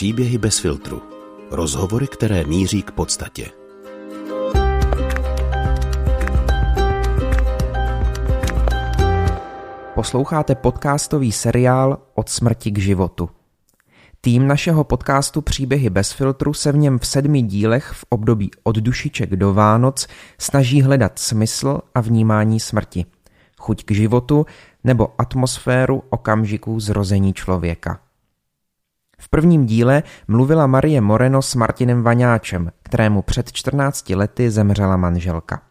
Příběhy bez filtru. Rozhovory, které míří k podstatě. Posloucháte podcastový seriál Od smrti k životu. Tým našeho podcastu Příběhy bez filtru se v něm v sedmi dílech v období od dušiček do Vánoc snaží hledat smysl a vnímání smrti, chuť k životu nebo atmosféru okamžiků zrození člověka. V prvním díle mluvila Marie Moreno s Martinem Vaňáčem, kterému před 14 lety zemřela manželka.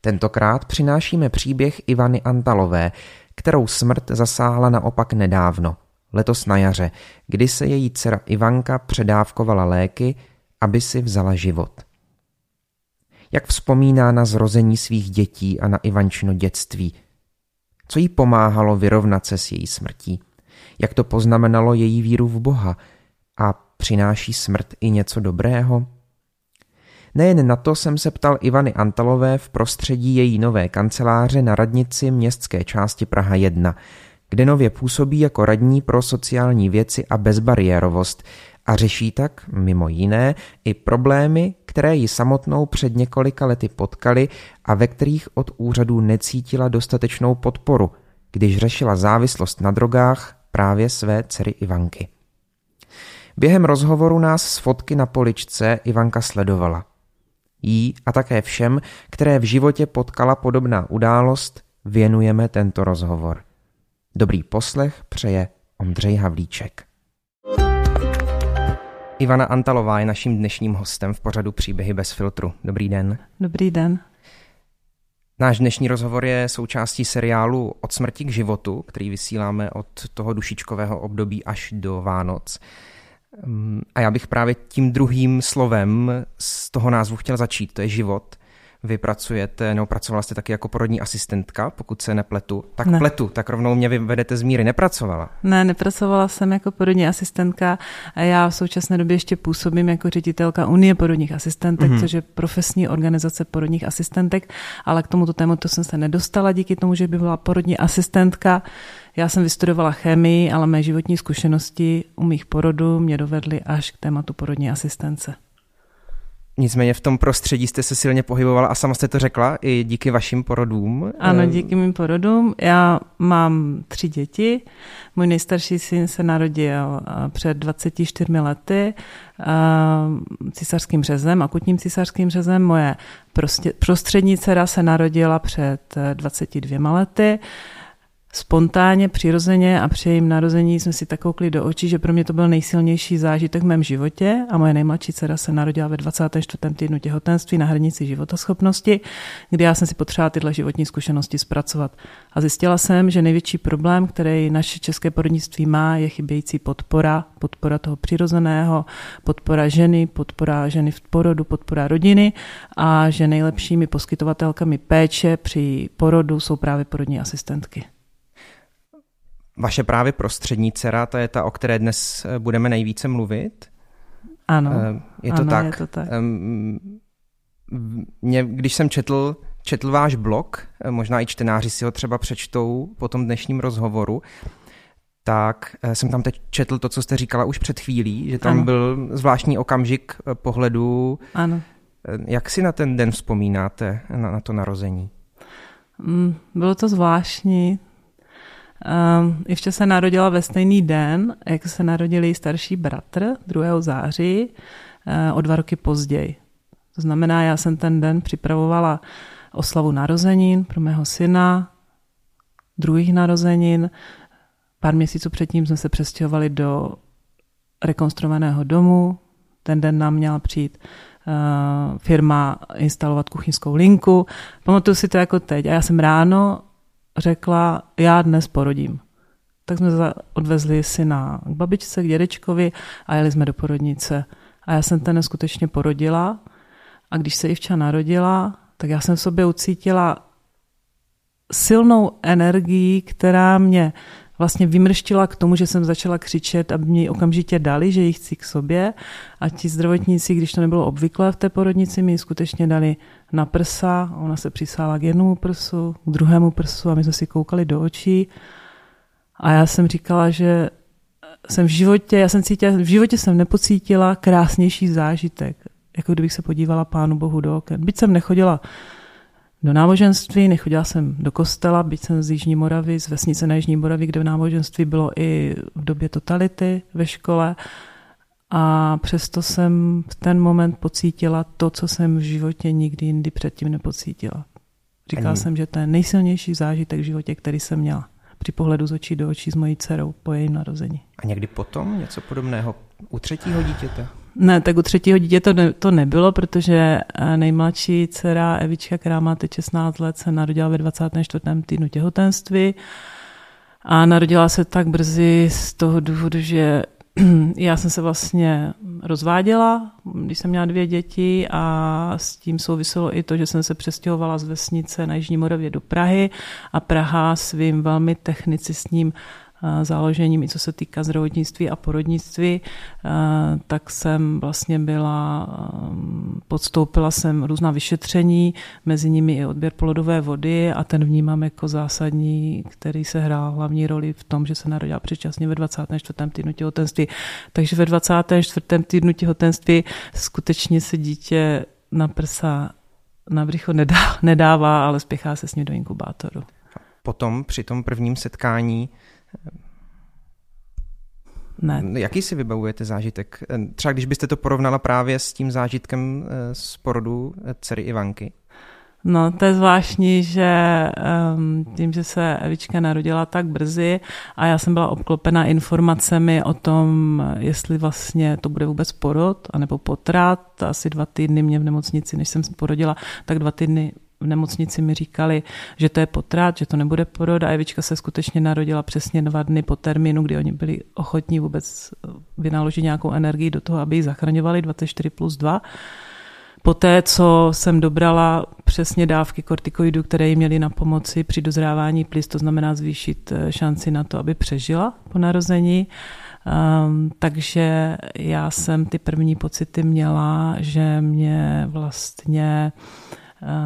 Tentokrát přinášíme příběh Ivany Antalové, kterou smrt zasáhla naopak nedávno, letos na jaře, kdy se její dcera Ivanka předávkovala léky, aby si vzala život. Jak vzpomíná na zrození svých dětí a na Ivančino dětství? Co jí pomáhalo vyrovnat se s její smrtí? Jak to poznamenalo její víru v Boha? A přináší smrt i něco dobrého? Nejen na to jsem se ptal Ivany Antalové v prostředí její nové kanceláře na radnici městské části Praha 1, kde nově působí jako radní pro sociální věci a bezbariérovost a řeší tak, mimo jiné, i problémy, které ji samotnou před několika lety potkali a ve kterých od úřadů necítila dostatečnou podporu, když řešila závislost na drogách právě své dcery Ivanky. Během rozhovoru nás z fotky na poličce Ivanka sledovala. Jí a také všem, které v životě potkala podobná událost, věnujeme tento rozhovor. Dobrý poslech přeje Ondřej Havlíček. Ivana Antalová je naším dnešním hostem v pořadu Příběhy bez filtru. Dobrý den. Dobrý den. Náš dnešní rozhovor je součástí seriálu Od smrti k životu, který vysíláme od toho dušičkového období až do Vánoc. A já bych právě tím druhým slovem z toho názvu chtěl začít, to je život. Vy pracujete, nebo pracovala jste taky jako porodní asistentka, pokud se nepletu. Tak ne. pletu, tak rovnou mě vyvedete z míry. Nepracovala? Ne, nepracovala jsem jako porodní asistentka a já v současné době ještě působím jako ředitelka Unie porodních asistentek, mm-hmm. což je profesní organizace porodních asistentek, ale k tomuto tématu jsem se nedostala díky tomu, že by byla porodní asistentka. Já jsem vystudovala chemii, ale mé životní zkušenosti u mých porodů mě dovedly až k tématu porodní asistence. Nicméně v tom prostředí jste se silně pohybovala a sama jste to řekla i díky vašim porodům. Ano, díky mým porodům. Já mám tři děti. Můj nejstarší syn se narodil před 24 lety císařským řezem, akutním císařským řezem. Moje prostřední dcera se narodila před 22 lety spontánně, přirozeně a při jejím narození jsme si tak koukli do očí, že pro mě to byl nejsilnější zážitek v mém životě a moje nejmladší dcera se narodila ve 24. týdnu těhotenství na hranici životoschopnosti, kdy já jsem si potřebovala tyhle životní zkušenosti zpracovat. A zjistila jsem, že největší problém, který naše české porodnictví má, je chybějící podpora, podpora toho přirozeného, podpora ženy, podpora ženy v porodu, podpora rodiny a že nejlepšími poskytovatelkami péče při porodu jsou právě porodní asistentky. Vaše právě prostřední dcera, to je ta, o které dnes eh, budeme nejvíce mluvit. Ano, eh, je to ano, tak. Je to tak. Mě, když jsem četl, četl váš blog, eh, možná i čtenáři si ho třeba přečtou po tom dnešním rozhovoru, tak jsem tam teď četl to, co jste říkala už před chvílí, že tam ano. byl zvláštní okamžik pohledu. Ano. Jak si na ten den vzpomínáte, na, na to narození? Mm, bylo to zvláštní. Um, ještě se narodila ve stejný den, jak se narodil její starší bratr 2. září, uh, o dva roky později. To znamená, já jsem ten den připravovala oslavu narozenin pro mého syna, druhých narozenin. Pár měsíců předtím jsme se přestěhovali do rekonstruovaného domu. Ten den nám měla přijít uh, firma instalovat kuchyňskou linku. Pamatuju si to jako teď. A já jsem ráno řekla, já dnes porodím. Tak jsme odvezli syna k babičce, k dědečkovi a jeli jsme do porodnice. A já jsem ten skutečně porodila a když se Ivča narodila, tak já jsem v sobě ucítila silnou energii, která mě vlastně vymrštila k tomu, že jsem začala křičet, aby mě okamžitě dali, že ji chci k sobě. A ti zdravotníci, když to nebylo obvyklé v té porodnici, mi ji skutečně dali na prsa. Ona se přisála k jednomu prsu, k druhému prsu a my jsme si koukali do očí. A já jsem říkala, že jsem v životě, já jsem cítila, v životě jsem nepocítila krásnější zážitek, jako kdybych se podívala Pánu Bohu do oken. Byť jsem nechodila do náboženství, nechodila jsem do kostela, byť jsem z Jižní Moravy, z vesnice na Jižní Moravy, kde v náboženství bylo i v době totality ve škole. A přesto jsem v ten moment pocítila to, co jsem v životě nikdy jindy předtím nepocítila. Říkala Ani... jsem, že to je nejsilnější zážitek v životě, který jsem měla při pohledu z očí do očí s mojí dcerou po jejím narození. A někdy potom něco podobného u třetího dítěte? Ne, tak u třetího dítě to, ne, to nebylo, protože eh, nejmladší dcera Evička, která má teď 16 let, se narodila ve 24. týdnu těhotenství a narodila se tak brzy z toho důvodu, že já jsem se vlastně rozváděla, když jsem měla dvě děti a s tím souviselo i to, že jsem se přestěhovala z vesnice na Jižní Moravě do Prahy a Praha svým velmi technicistním založením, i co se týká zdravotnictví a porodnictví, tak jsem vlastně byla, podstoupila jsem různá vyšetření, mezi nimi i odběr plodové vody a ten vnímám jako zásadní, který se hrál hlavní roli v tom, že se narodila předčasně ve 24. týdnu těhotenství. Takže ve 24. týdnu těhotenství skutečně se dítě na prsa na břicho nedá, nedává, ale spěchá se s ním do inkubátoru. Potom při tom prvním setkání ne. Jaký si vybavujete zážitek? Třeba když byste to porovnala právě s tím zážitkem eh, z porodu eh, dcery Ivanky? No, to je zvláštní, že um, tím, že se Evička narodila tak brzy a já jsem byla obklopena informacemi o tom, jestli vlastně to bude vůbec porod, anebo potrat. Asi dva týdny mě v nemocnici, než jsem porodila, tak dva týdny v nemocnici mi říkali, že to je potrat, že to nebude porod a Evička se skutečně narodila přesně dva dny po termínu, kdy oni byli ochotní vůbec vynaložit nějakou energii do toho, aby ji zachraňovali 24 plus 2. Poté, co jsem dobrala přesně dávky kortikoidů, které jí měly na pomoci při dozrávání plis, to znamená zvýšit eh, šanci na to, aby přežila po narození, Um, takže já jsem ty první pocity měla, že mě vlastně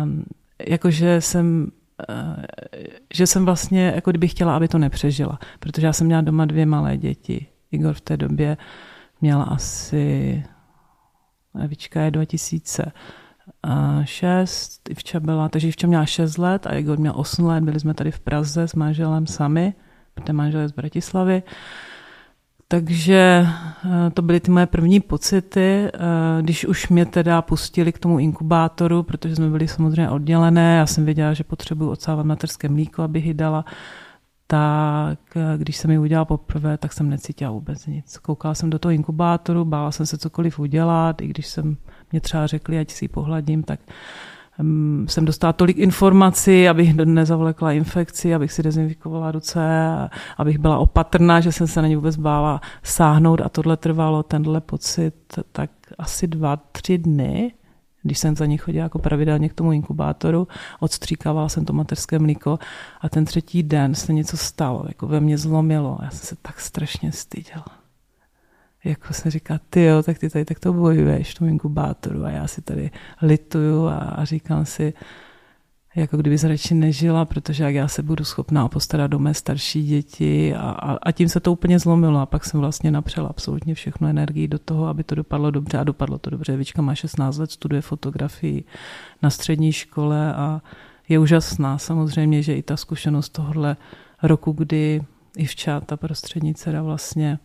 um, jakože jsem eh, že jsem vlastně, jako kdybych chtěla, aby to nepřežila, protože já jsem měla doma dvě malé děti. Igor v té době měla asi, Evička je 2006, Ivča byla, takže Ivča měla 6 let a Igor měl 8 let, byli jsme tady v Praze s manželem sami, protože manžel je z Bratislavy. Takže eh, to byly ty moje první pocity, eh, když už mě teda pustili k tomu inkubátoru, protože jsme byli samozřejmě oddělené, já jsem věděla, že potřebuji odsávat materské mlíko, abych ji dala, tak eh, když jsem ji udělala poprvé, tak jsem necítila vůbec nic. Koukala jsem do toho inkubátoru, bála jsem se cokoliv udělat, i když jsem mě třeba řekli, ať si ji pohladím, tak jsem dostala tolik informací, abych nezavlekla infekci, abych si dezinfikovala ruce, abych byla opatrná, že jsem se na ně vůbec bála sáhnout a tohle trvalo, tenhle pocit, tak asi dva, tři dny, když jsem za ní chodila jako pravidelně k tomu inkubátoru, odstříkávala jsem to materské mlíko a ten třetí den se něco stalo, jako ve mně zlomilo. Já jsem se tak strašně styděla jako se říká, ty jo, tak ty tady tak to bojuješ v inkubátoru. A já si tady lituju a, a říkám si, jako kdyby se radši nežila, protože jak já se budu schopná postarat do mé starší děti a, a, a tím se to úplně zlomilo. A pak jsem vlastně napřela absolutně všechnu energii do toho, aby to dopadlo dobře. A dopadlo to dobře. Vička má 16 let, studuje fotografii na střední škole a je úžasná. Samozřejmě, že i ta zkušenost tohohle roku, kdy i včát ta prostřední dcera vlastně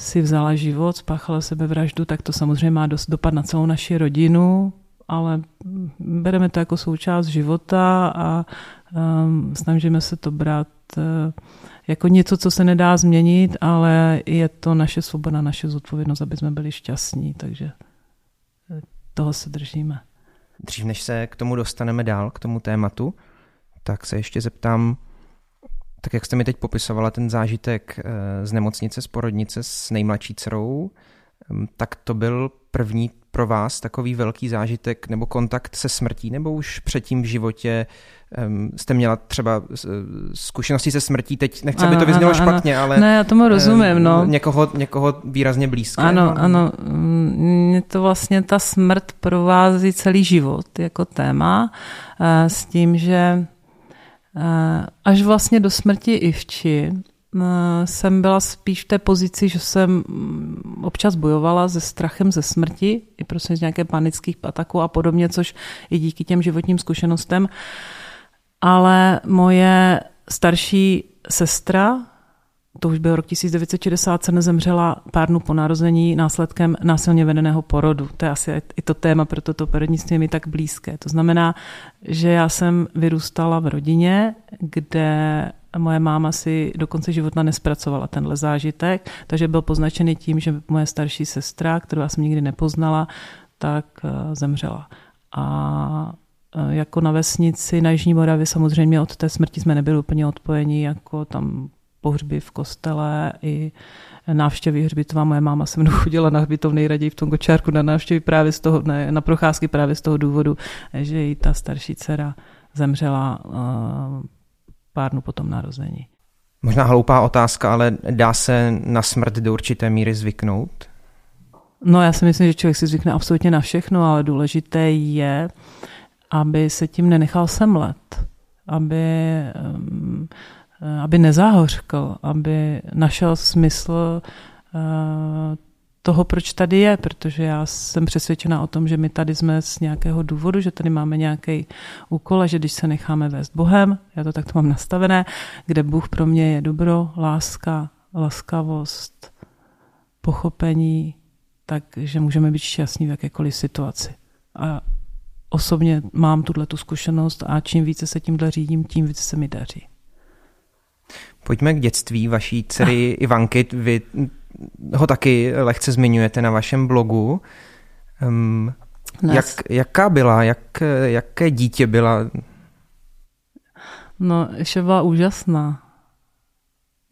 si vzala život, spáchala sebevraždu, tak to samozřejmě má dost dopad na celou naši rodinu, ale bereme to jako součást života a um, snažíme se to brát uh, jako něco, co se nedá změnit, ale je to naše svoboda, naše zodpovědnost, aby jsme byli šťastní, takže eh, toho se držíme. Dřív než se k tomu dostaneme dál, k tomu tématu, tak se ještě zeptám, tak jak jste mi teď popisovala ten zážitek eh, z nemocnice, z porodnice s nejmladší dcerou, mm, tak to byl první pro vás takový velký zážitek nebo kontakt se smrtí, nebo už předtím v životě jste měla třeba eh, zkušenosti se smrtí, teď nechci, aby to vyznělo ano, špatně, ano. ale ne, já tomu rozumím, no. někoho, někoho výrazně blízké. Ano, no. ano, mě to vlastně ta smrt provází celý život jako téma, eh, s tím, že až vlastně do smrti Ivči jsem byla spíš v té pozici, že jsem mm, občas bojovala se strachem ze smrti, i prostě z nějaké panických ataků a podobně, což i díky těm životním zkušenostem. Ale moje starší sestra, to už byl rok 1960, se nezemřela pár dnů po narození následkem násilně vedeného porodu. To je asi i to téma, proto to porodnictví je mi tak blízké. To znamená, že já jsem vyrůstala v rodině, kde moje máma si do konce života nespracovala tenhle zážitek, takže byl poznačený tím, že moje starší sestra, kterou já jsem nikdy nepoznala, tak eh, zemřela. A eh, jako na vesnici na Jižní Moravě samozřejmě od té smrti jsme nebyli úplně odpojeni, jako tam pohřby v kostele i návštěvy hřbitova. Moje máma se mnou chodila na hřbitov nejraději v tom kočárku na návštěvy právě z toho, ne, na procházky právě z toho důvodu, že i ta starší dcera zemřela uh, pár dnů potom narození. Možná hloupá otázka, ale dá se na smrt do určité míry zvyknout? No já si myslím, že člověk si zvykne absolutně na všechno, ale důležité je, aby se tím nenechal semlet, aby, aby nezáhořkl, aby našel smysl eh, toho, proč tady je, protože já jsem přesvědčena o tom, že my tady jsme z nějakého důvodu, že tady máme nějaký úkol a že když se necháme vést Bohem, já to takto mám nastavené, kde Bůh pro mě je dobro, láska, laskavost, pochopení, takže můžeme být šťastní v jakékoliv situaci. A osobně mám tuhle tu zkušenost a čím více se tímhle řídím, tím více se mi daří. Pojďme k dětství vaší dcery Ivanky. Vy ho taky lehce zmiňujete na vašem blogu. Um, jak, jaká byla, jak, jaké dítě byla? No, ještě byla úžasná.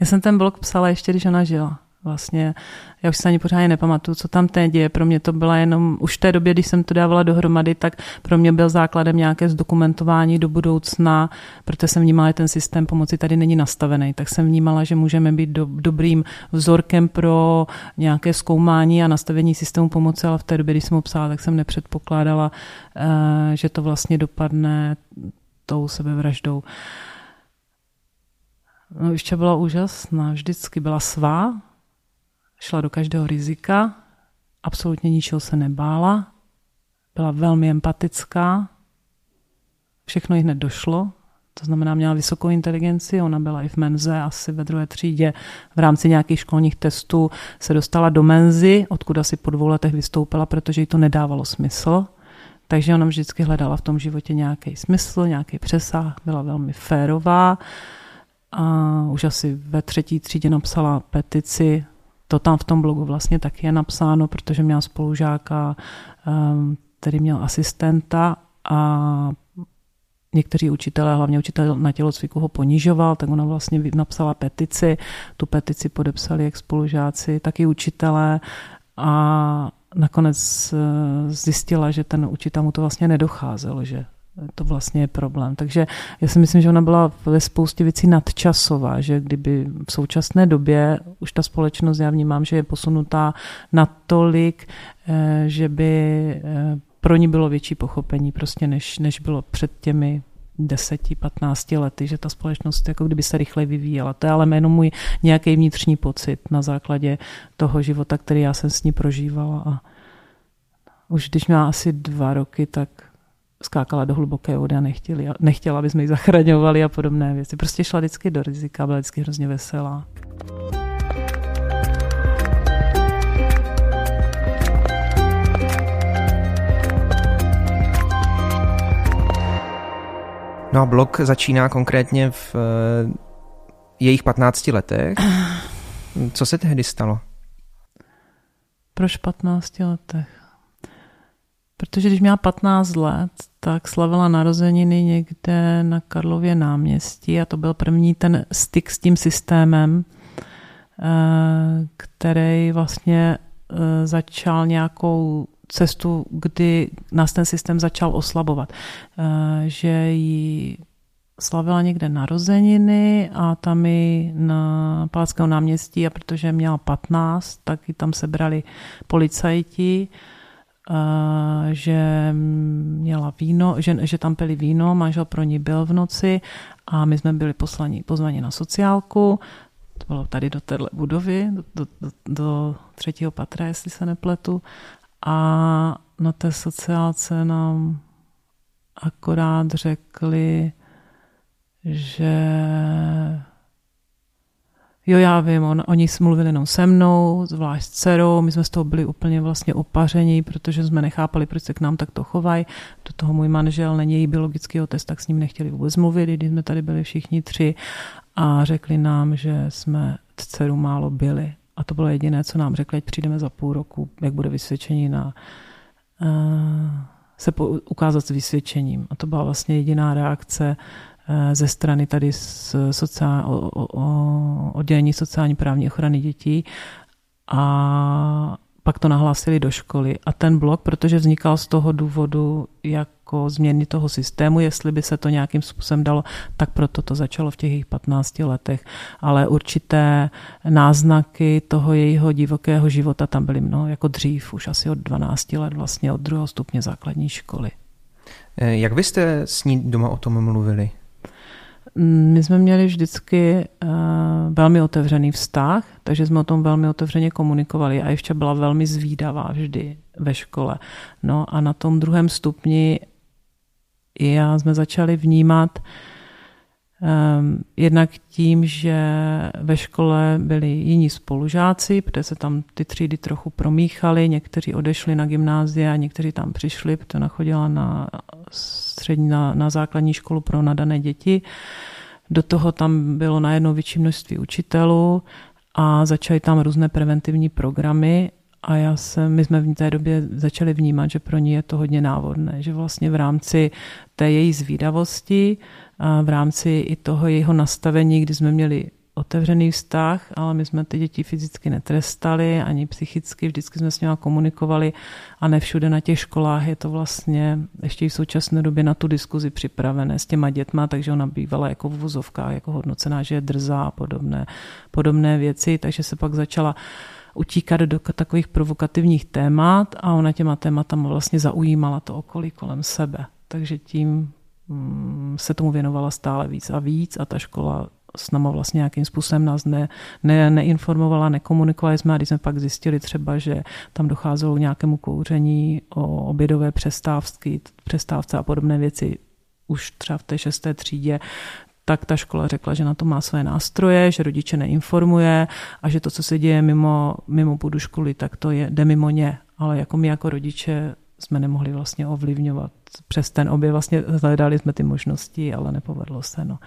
Já jsem ten blog psala ještě, když ona žila vlastně, já už se ani pořádně nepamatuju, co tam teď je. Pro mě to byla jenom, už v té době, když jsem to dávala dohromady, tak pro mě byl základem nějaké zdokumentování do budoucna, protože jsem vnímala, že ten systém pomoci tady není nastavený. Tak jsem vnímala, že můžeme být do, dobrým vzorkem pro nějaké zkoumání a nastavení systému pomoci, ale v té době, když jsem ho psala, tak jsem nepředpokládala, eh, že to vlastně dopadne tou sebevraždou. No, ještě byla úžasná, vždycky byla svá, šla do každého rizika, absolutně ničeho se nebála, byla velmi empatická, všechno jí hned došlo, to znamená, měla vysokou inteligenci, ona byla i v menze, asi ve druhé třídě. V rámci nějakých školních testů se dostala do menzy, odkud asi po dvou letech vystoupila, protože jí to nedávalo smysl. Takže ona vždycky hledala v tom životě nějaký smysl, nějaký přesah, byla velmi férová. A už asi ve třetí třídě napsala petici to tam v tom blogu vlastně taky je napsáno, protože měl spolužáka, ehm, který měl asistenta a někteří učitelé, hlavně učitel na tělocviku ho ponižoval, tak ona vlastně napsala petici, tu petici podepsali jak spolužáci, tak i učitelé a nakonec eh, zjistila, že ten učitel mu to vlastně nedocházelo, že to vlastně je problém. Takže já si myslím, že ona byla ve spoustě věcí nadčasová, že kdyby v současné době už ta společnost, já vnímám, že je posunutá natolik, eh, že by eh, pro ní bylo větší pochopení, prostě než, než bylo před těmi 10-15 lety, že ta společnost jako kdyby se rychle vyvíjela. To je ale jenom můj nějaký vnitřní pocit na základě toho života, který já jsem s ní prožívala. A už když měla asi dva roky, tak skákala do hluboké vody a nechtěli, nechtěla, aby jsme ji zachraňovali a podobné věci. Prostě šla vždycky do rizika, byla vždycky hrozně veselá. No a blok začíná konkrétně v uh, jejich 15 letech. Co se tehdy stalo? Proč 15 letech? Protože když měla 15 let, tak slavila narozeniny někde na Karlově náměstí a to byl první ten styk s tím systémem, eh, který vlastně eh, začal nějakou cestu, kdy nás ten systém začal oslabovat. Eh, že ji slavila někde narozeniny a tam i na Palackého náměstí a protože měla 15, tak ji tam sebrali policajti že měla víno, že, že tam pili víno, manžel pro ní byl v noci a my jsme byli poslani, pozvaní na sociálku. bylo tady do téhle budovy, do, do, do, do třetího patra, jestli se nepletu. A na té sociálce nám akorát řekli, že jo, já vím, on, oni mluvili jenom se mnou, zvlášť s dcerou, my jsme z toho byli úplně vlastně opaření, protože jsme nechápali, proč se k nám takto chovají. Do toho můj manžel není její biologický otec, tak s ním nechtěli vůbec mluvit, když jsme tady byli všichni tři a řekli nám, že jsme dceru málo byli. A to bylo jediné, co nám řekli, ať přijdeme za půl roku, jak bude vysvědčení na uh, se po, ukázat s vysvědčením. A to byla vlastně jediná reakce ze strany tady z sociál, o, o, o, oddělení sociální právní ochrany dětí a pak to nahlásili do školy. A ten blok, protože vznikal z toho důvodu jako změny toho systému, jestli by se to nějakým způsobem dalo, tak proto to začalo v těch jejich 15 letech. Ale určité náznaky toho jejího divokého života tam byly mnoho, jako dřív, už asi od 12 let, vlastně od druhého stupně základní školy. Eh, jak vy jste s ní doma o tom mluvili? My jsme měli vždycky uh, velmi otevřený vztah, takže jsme o tom velmi otevřeně komunikovali a ještě byla velmi zvídavá vždy ve škole. No a na tom druhém stupni já jsme začali vnímat um, jednak tím, že ve škole byli jiní spolužáci, protože se tam ty třídy trochu promíchaly, někteří odešli na gymnázia, někteří tam přišli, protože nachodila na střední, na, na základní školu pro nadané děti. Do toho tam bylo najednou větší množství učitelů a začaly tam různé preventivní programy a já jsem, my jsme v té době začali vnímat, že pro ní je to hodně návodné, že vlastně v rámci té její zvídavosti, a v rámci i toho jejího nastavení, kdy jsme měli otevřený vztah, ale my jsme ty děti fyzicky netrestali, ani psychicky, vždycky jsme s nimi komunikovali a ne všude na těch školách je to vlastně ještě i v současné době na tu diskuzi připravené s těma dětma, takže ona bývala jako v vozovkách, jako hodnocená, že je drzá a podobné, podobné věci, takže se pak začala utíkat do takových provokativních témat a ona těma tématama vlastně zaujímala to okolí kolem sebe. Takže tím mm, se tomu věnovala stále víc a víc a ta škola s náma vlastně nějakým způsobem nás ne, ne, neinformovala, nekomunikovali jsme a když jsme pak zjistili třeba, že tam docházelo k nějakému kouření o obědové přestávky, přestávce a podobné věci už třeba v té šesté třídě, tak ta škola řekla, že na to má své nástroje, že rodiče neinformuje a že to, co se děje mimo, mimo půdu školy, tak to je, jde mimo ně. Ale jako my jako rodiče jsme nemohli vlastně ovlivňovat přes ten obě. Vlastně hledali jsme ty možnosti, ale nepovedlo se. No.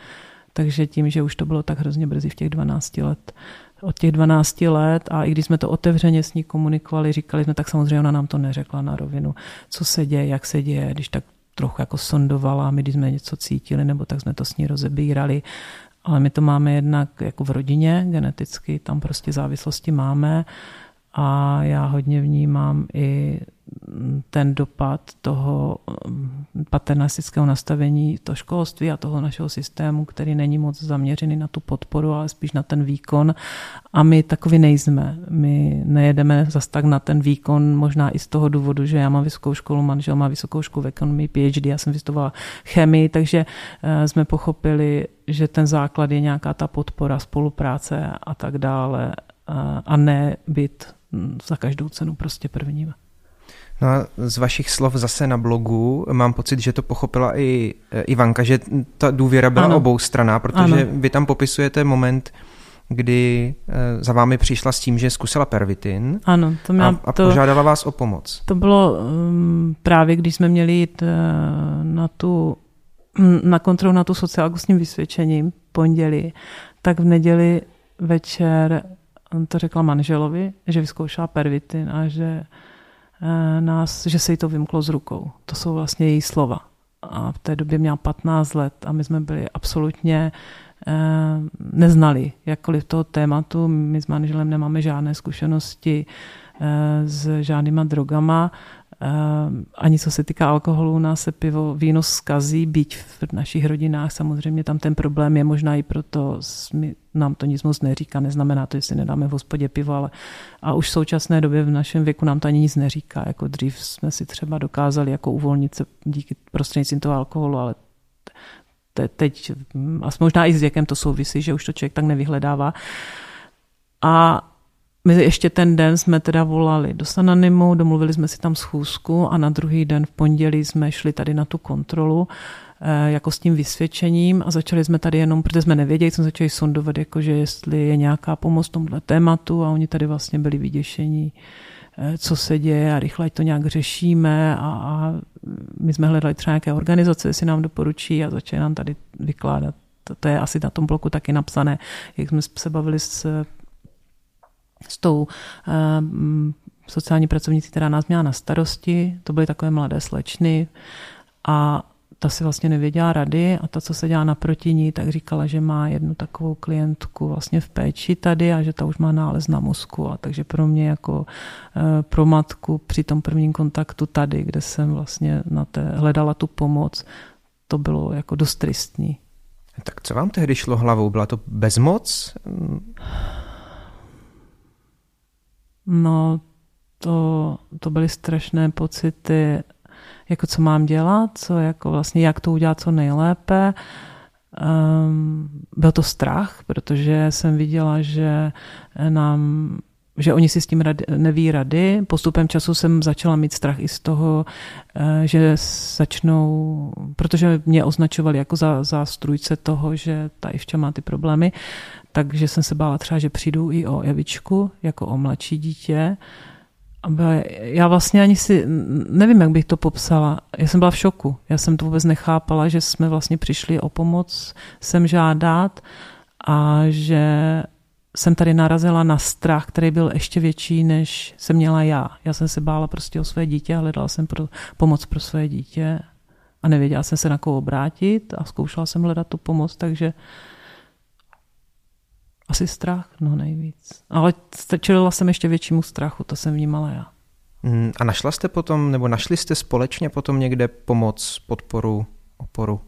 Takže tím, že už to bylo tak hrozně brzy v těch 12 let, od těch 12 let a i když jsme to otevřeně s ní komunikovali, říkali jsme, tak samozřejmě ona nám to neřekla na rovinu, co se děje, jak se děje, když tak trochu jako sondovala, my když jsme něco cítili, nebo tak jsme to s ní rozebírali, ale my to máme jednak jako v rodině, geneticky, tam prostě závislosti máme a já hodně vnímám i ten dopad toho mm, paternalistického nastavení to školství a toho našeho systému, který není moc zaměřený na tu podporu, ale spíš na ten výkon. A my takový nejsme. My nejedeme zas tak na ten výkon, možná i z toho důvodu, že já mám vysokou školu, manžel má vysokou školu v ekonomii, PhD, já jsem vystudovala chemii, takže eh, jsme pochopili, že ten základ je nějaká ta podpora, spolupráce a tak dále eh, a ne být mm, za každou cenu prostě prvním. No a z vašich slov zase na blogu mám pocit, že to pochopila i Ivanka, že ta důvěra byla ano. obou straná, protože ano. vy tam popisujete moment, kdy eh, za vámi přišla s tím, že zkusila pervitin ano, to měla, a, a to, požádala vás o pomoc. To bylo um, právě, když jsme měli jít uh, na tu na kontrolu na tu sociálku s tím vysvědčením pondělí, tak v neděli večer to řekla manželovi, že vyzkoušela pervitin a že Eh, nás, že se jí to vymklo z rukou. To jsou vlastně její slova. A v té době měla 15 let a my jsme byli absolutně eh, neznali jakkoliv toho tématu. My s manželem nemáme žádné zkušenosti eh, s žádnýma drogama ani co se týká alkoholu, nás se pivo, víno zkazí, byť v našich rodinách samozřejmě tam ten problém je možná i proto, nám to nic moc neříká, neznamená to, že si nedáme v hospodě pivo, ale a už v současné době v našem věku nám to ani nic neříká. Jako dřív jsme si třeba dokázali jako uvolnit se díky prostřednictvím toho alkoholu, ale te, teď, a možná i s věkem to souvisí, že už to člověk tak nevyhledává. A my ještě ten den jsme teda volali do Sananimu, domluvili jsme si tam schůzku a na druhý den v pondělí jsme šli tady na tu kontrolu eh, jako s tím vysvědčením a začali jsme tady jenom, protože jsme nevěděli, jsme začali sondovat, jakože jestli je nějaká pomoc tomhle tématu a oni tady vlastně byli vyděšení, eh, co se děje a rychle to nějak řešíme a, a my jsme hledali třeba nějaké organizace, jestli nám doporučí a začali nám tady vykládat to, to je asi na tom bloku taky napsané, jak jsme se bavili s s tou uh, sociální pracovnicí, která nás měla na starosti. To byly takové mladé slečny a ta si vlastně nevěděla rady a ta, co se dělá naproti ní, tak říkala, že má jednu takovou klientku vlastně v péči tady a že ta už má nález na mozku. A takže pro mě jako uh, pro matku při tom prvním kontaktu tady, kde jsem vlastně na té, hledala tu pomoc, to bylo jako dost tristní. Tak co vám tehdy šlo hlavou? Byla to bezmoc? No, to, to byly strašné pocity, jako co mám dělat, co jako vlastně, jak to udělat co nejlépe. Um, byl to strach, protože jsem viděla, že nám že oni si s tím rady, neví rady. Postupem času jsem začala mít strach i z toho, eh, že začnou, protože mě označovali jako za, za strujce toho, že ta Ivča má ty problémy, takže jsem se bála třeba, že přijdu i o Evičku, jako o mladší dítě. Já vlastně ani si, nevím, jak bych to popsala. Já jsem byla v šoku. Já jsem to vůbec nechápala, že jsme vlastně přišli o pomoc sem žádat a že jsem tady narazila na strach, který byl ještě větší, než jsem měla já. Já jsem se bála prostě o své dítě a hledala jsem pro, pomoc pro své dítě a nevěděla jsem se na koho obrátit a zkoušela jsem hledat tu pomoc, takže asi strach, no nejvíc. Ale čelila jsem ještě většímu strachu, to jsem vnímala já. Hmm, a našla jste potom, nebo našli jste společně potom někde pomoc, podporu, oporu?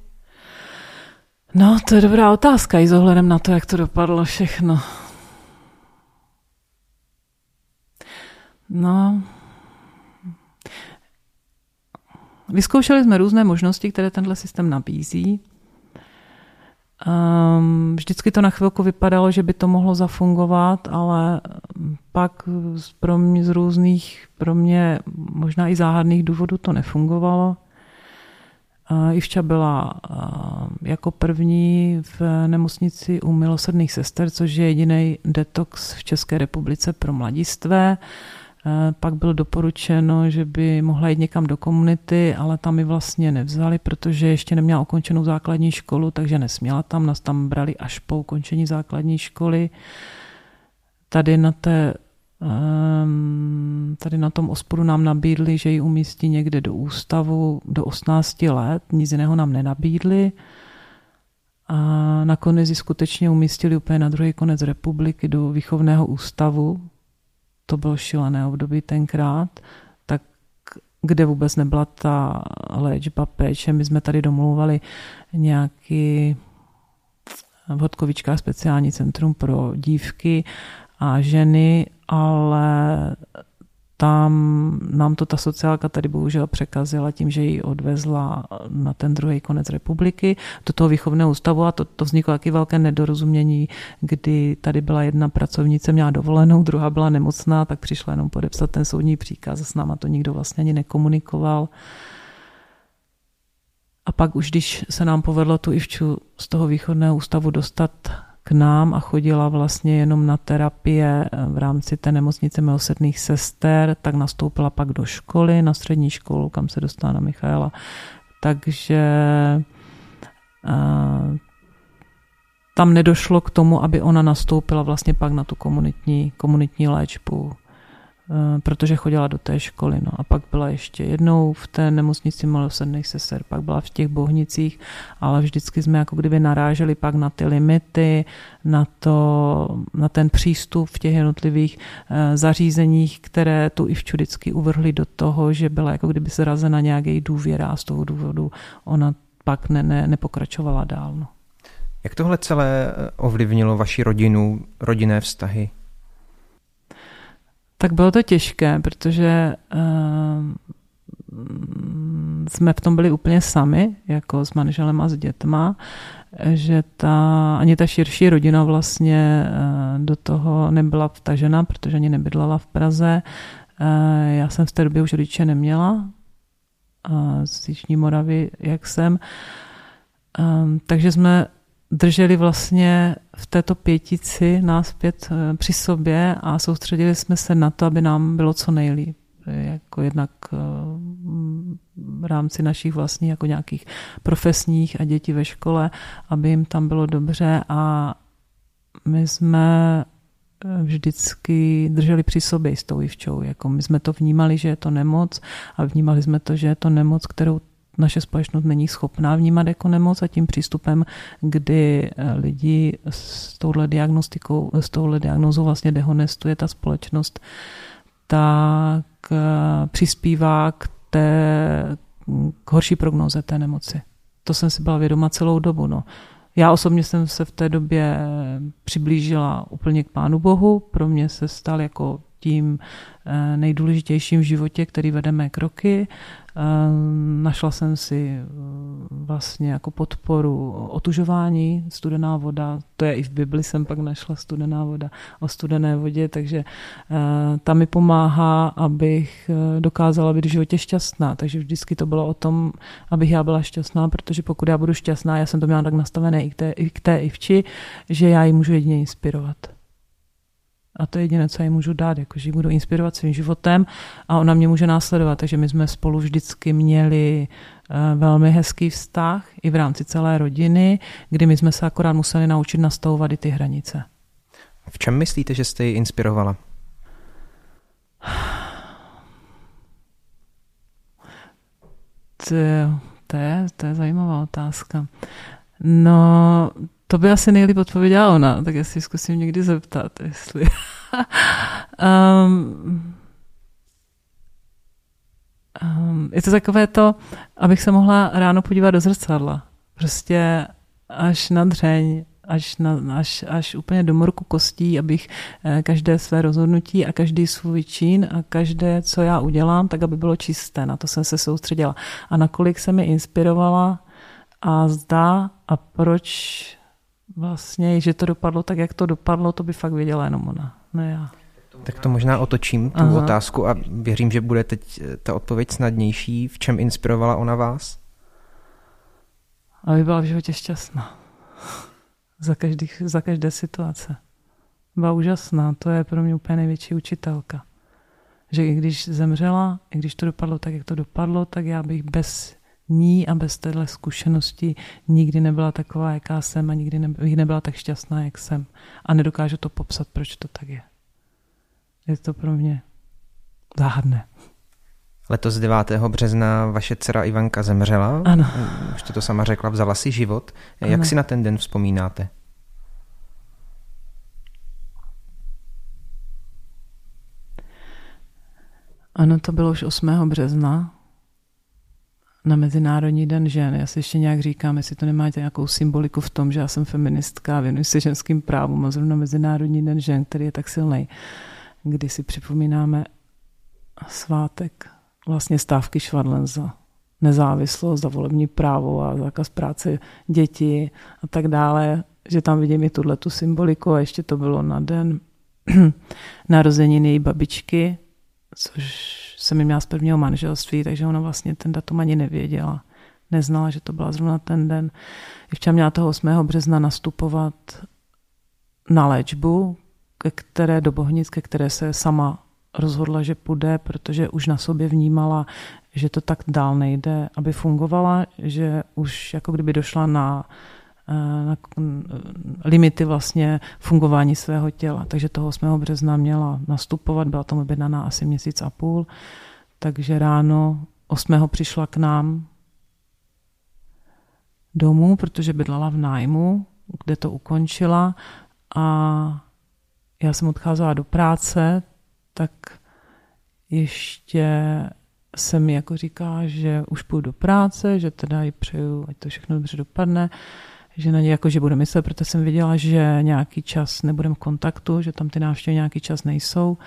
No, to je dobrá otázka i s ohledem na to, jak to dopadlo všechno. No, vyzkoušeli jsme různé možnosti, které tenhle systém nabízí. Um, vždycky to na chvilku vypadalo, že by to mohlo zafungovat, ale pak pro mě z různých, pro mě možná i záhadných důvodů to nefungovalo. Uh, Ivča byla uh, jako první v nemocnici u milosrdných sester, což je jediný detox v České republice pro mladistvé. Uh, pak bylo doporučeno, že by mohla jít někam do komunity, ale tam mi vlastně nevzali, protože ještě neměla ukončenou základní školu, takže nesměla tam. Nás tam brali až po ukončení základní školy. Tady na té ehm, Tady na tom osporu nám nabídli, že ji umístí někde do ústavu do 18 let, nic jiného nám nenabídli. A nakonec ji skutečně umístili úplně na druhý konec republiky do výchovného ústavu, to bylo šílené období tenkrát, tak kde vůbec nebyla ta léčba, péče. My jsme tady domluvali nějaký v Hodkovičkách speciální centrum pro dívky a ženy, ale tam nám to ta sociálka tady bohužel překazila tím, že ji odvezla na ten druhý konec republiky do toho výchovného ústavu a to, to vzniklo taky velké nedorozumění, kdy tady byla jedna pracovnice, měla dovolenou, druhá byla nemocná, tak přišla jenom podepsat ten soudní příkaz s náma to nikdo vlastně ani nekomunikoval. A pak už, když se nám povedlo tu Ivču z toho východného ústavu dostat k nám a chodila vlastně jenom na terapie v rámci té nemocnice milosrdných sester, tak nastoupila pak do školy, na střední školu, kam se dostala na Michaela. Takže tam nedošlo k tomu, aby ona nastoupila vlastně pak na tu komunitní, komunitní léčbu. Eh, protože chodila do té školy. No. A pak byla ještě jednou v té nemocnici malosrdných sester, pak byla v těch bohnicích, ale vždycky jsme jako kdyby naráželi pak na ty limity, na, to, na ten přístup v těch jednotlivých uh, zařízeních, které tu i vždycky uvrhli do toho, že byla jako kdyby zrazena nějak její důvěra a z toho důvodu ona pak ne, ne, nepokračovala dál. No. Jak tohle celé ovlivnilo vaši rodinu, rodinné vztahy? Tak bylo to těžké, protože uh, jsme v tom byli úplně sami, jako s manželem a s dětma. že ta, ani ta širší rodina vlastně do toho nebyla vtažena, protože ani nebydlela v Praze. Já jsem v té době už rodiče neměla, z Jižní Moravy, jak jsem. Takže jsme drželi vlastně v této pětici nás pět eh, při sobě a soustředili jsme se na to, aby nám bylo co nejlíp. Jako jednak eh, v rámci našich vlastních jako nějakých profesních a dětí ve škole, aby jim tam bylo dobře a my jsme eh, vždycky drželi při sobě s tou Ivčou. Jako my jsme to vnímali, že je to nemoc a vnímali jsme to, že je to nemoc, kterou naše společnost není schopná vnímat jako nemoc a tím přístupem, kdy eh, lidi s touhle diagnostikou, s touhle diagnozou vlastně dehonestuje ta společnost, tak eh, přispívá k té k horší prognoze té nemoci. To jsem si byla vědoma celou dobu. No. Já osobně jsem se v té době přiblížila úplně k Pánu Bohu. Pro mě se stal jako tím eh, nejdůležitějším v životě, který vedeme kroky. Našla jsem si eh, vlastně jako podporu otužování, studená voda, to je i v Bibli jsem pak našla studená voda o studené vodě, takže eh, ta mi pomáhá, abych eh, dokázala být v životě šťastná. Takže vždycky to bylo o tom, abych já byla šťastná, protože pokud já budu šťastná, já jsem to měla tak nastavené i k té, i k té Ivči, že já ji můžu jedině inspirovat. A to je jediné, co já můžu dát, jako, že ji budu inspirovat svým životem a ona mě může následovat. Takže my jsme spolu vždycky měli uh, velmi hezký vztah i v rámci celé rodiny, kdy my jsme se akorát museli naučit nastavovat i ty hranice. V čem myslíte, že jste ji inspirovala? To to je, to je zajímavá otázka. No, to by asi nejlíp odpověděla ona, tak já si zkusím někdy zeptat, jestli... um, um, je to takové to, abych se mohla ráno podívat do zrcadla. Prostě až na dřeň, až, na, až, až úplně do morku kostí, abych eh, každé své rozhodnutí a každý svůj čin a každé, co já udělám, tak aby bylo čisté. Na to jsem se soustředila. A nakolik se mi inspirovala a zdá a proč vlastně, že to dopadlo tak, jak to dopadlo, to by fakt věděla jenom ona, ne já. Tak to možná otočím, tu Aha. otázku a věřím, že bude teď eh, ta odpověď snadnější. V čem inspirovala ona vás? Aby byla v životě šťastná. za, každý, za každé situace. Byla úžasná, to je pro mě úplně největší učitelka. Že i když zemřela, i když to dopadlo tak, jak to dopadlo, tak já bych bez ní a bez téhle zkušenosti nikdy nebyla taková, jaká jsem a nikdy nebyla tak šťastná, jak jsem. A nedokážu to popsat, proč to tak je. Je to pro mě záhadné. Letos 9. března vaše dcera Ivanka zemřela. Ano. Už jste to sama řekla, vzala si život. Jak ano. si na ten den vzpomínáte? Ano, to bylo už 8. března na Mezinárodní den žen. Já si ještě nějak říkám, jestli to nemáte nějakou symboliku v tom, že já jsem feministka, věnuji se ženským právům a zrovna Mezinárodní den žen, který je tak silný, kdy si připomínáme svátek vlastně stávky Švadlen za nezávislost, za volební právo a zákaz práce dětí a tak dále, že tam vidím i tuhle tu symboliku a ještě to bylo na den narozeniny její babičky, což jsem mi měla z prvního manželství, takže ona vlastně ten datum ani nevěděla. Neznala, že to byla zrovna ten den. Ještě měla toho 8. března nastupovat na léčbu, ke které do Bohnic, ke které se sama rozhodla, že půjde, protože už na sobě vnímala, že to tak dál nejde, aby fungovala, že už jako kdyby došla na limity vlastně fungování svého těla. Takže toho 8. března měla nastupovat, byla tomu objednaná asi měsíc a půl, takže ráno 8. přišla k nám domů, protože bydlela v nájmu, kde to ukončila a já jsem odcházela do práce, tak ještě se mi jako říká, že už půjdu do práce, že teda ji přeju, ať to všechno dobře dopadne že na ně jako, že bude myslet, protože jsem viděla, že nějaký čas nebudeme v kontaktu, že tam ty návštěvy nějaký čas nejsou.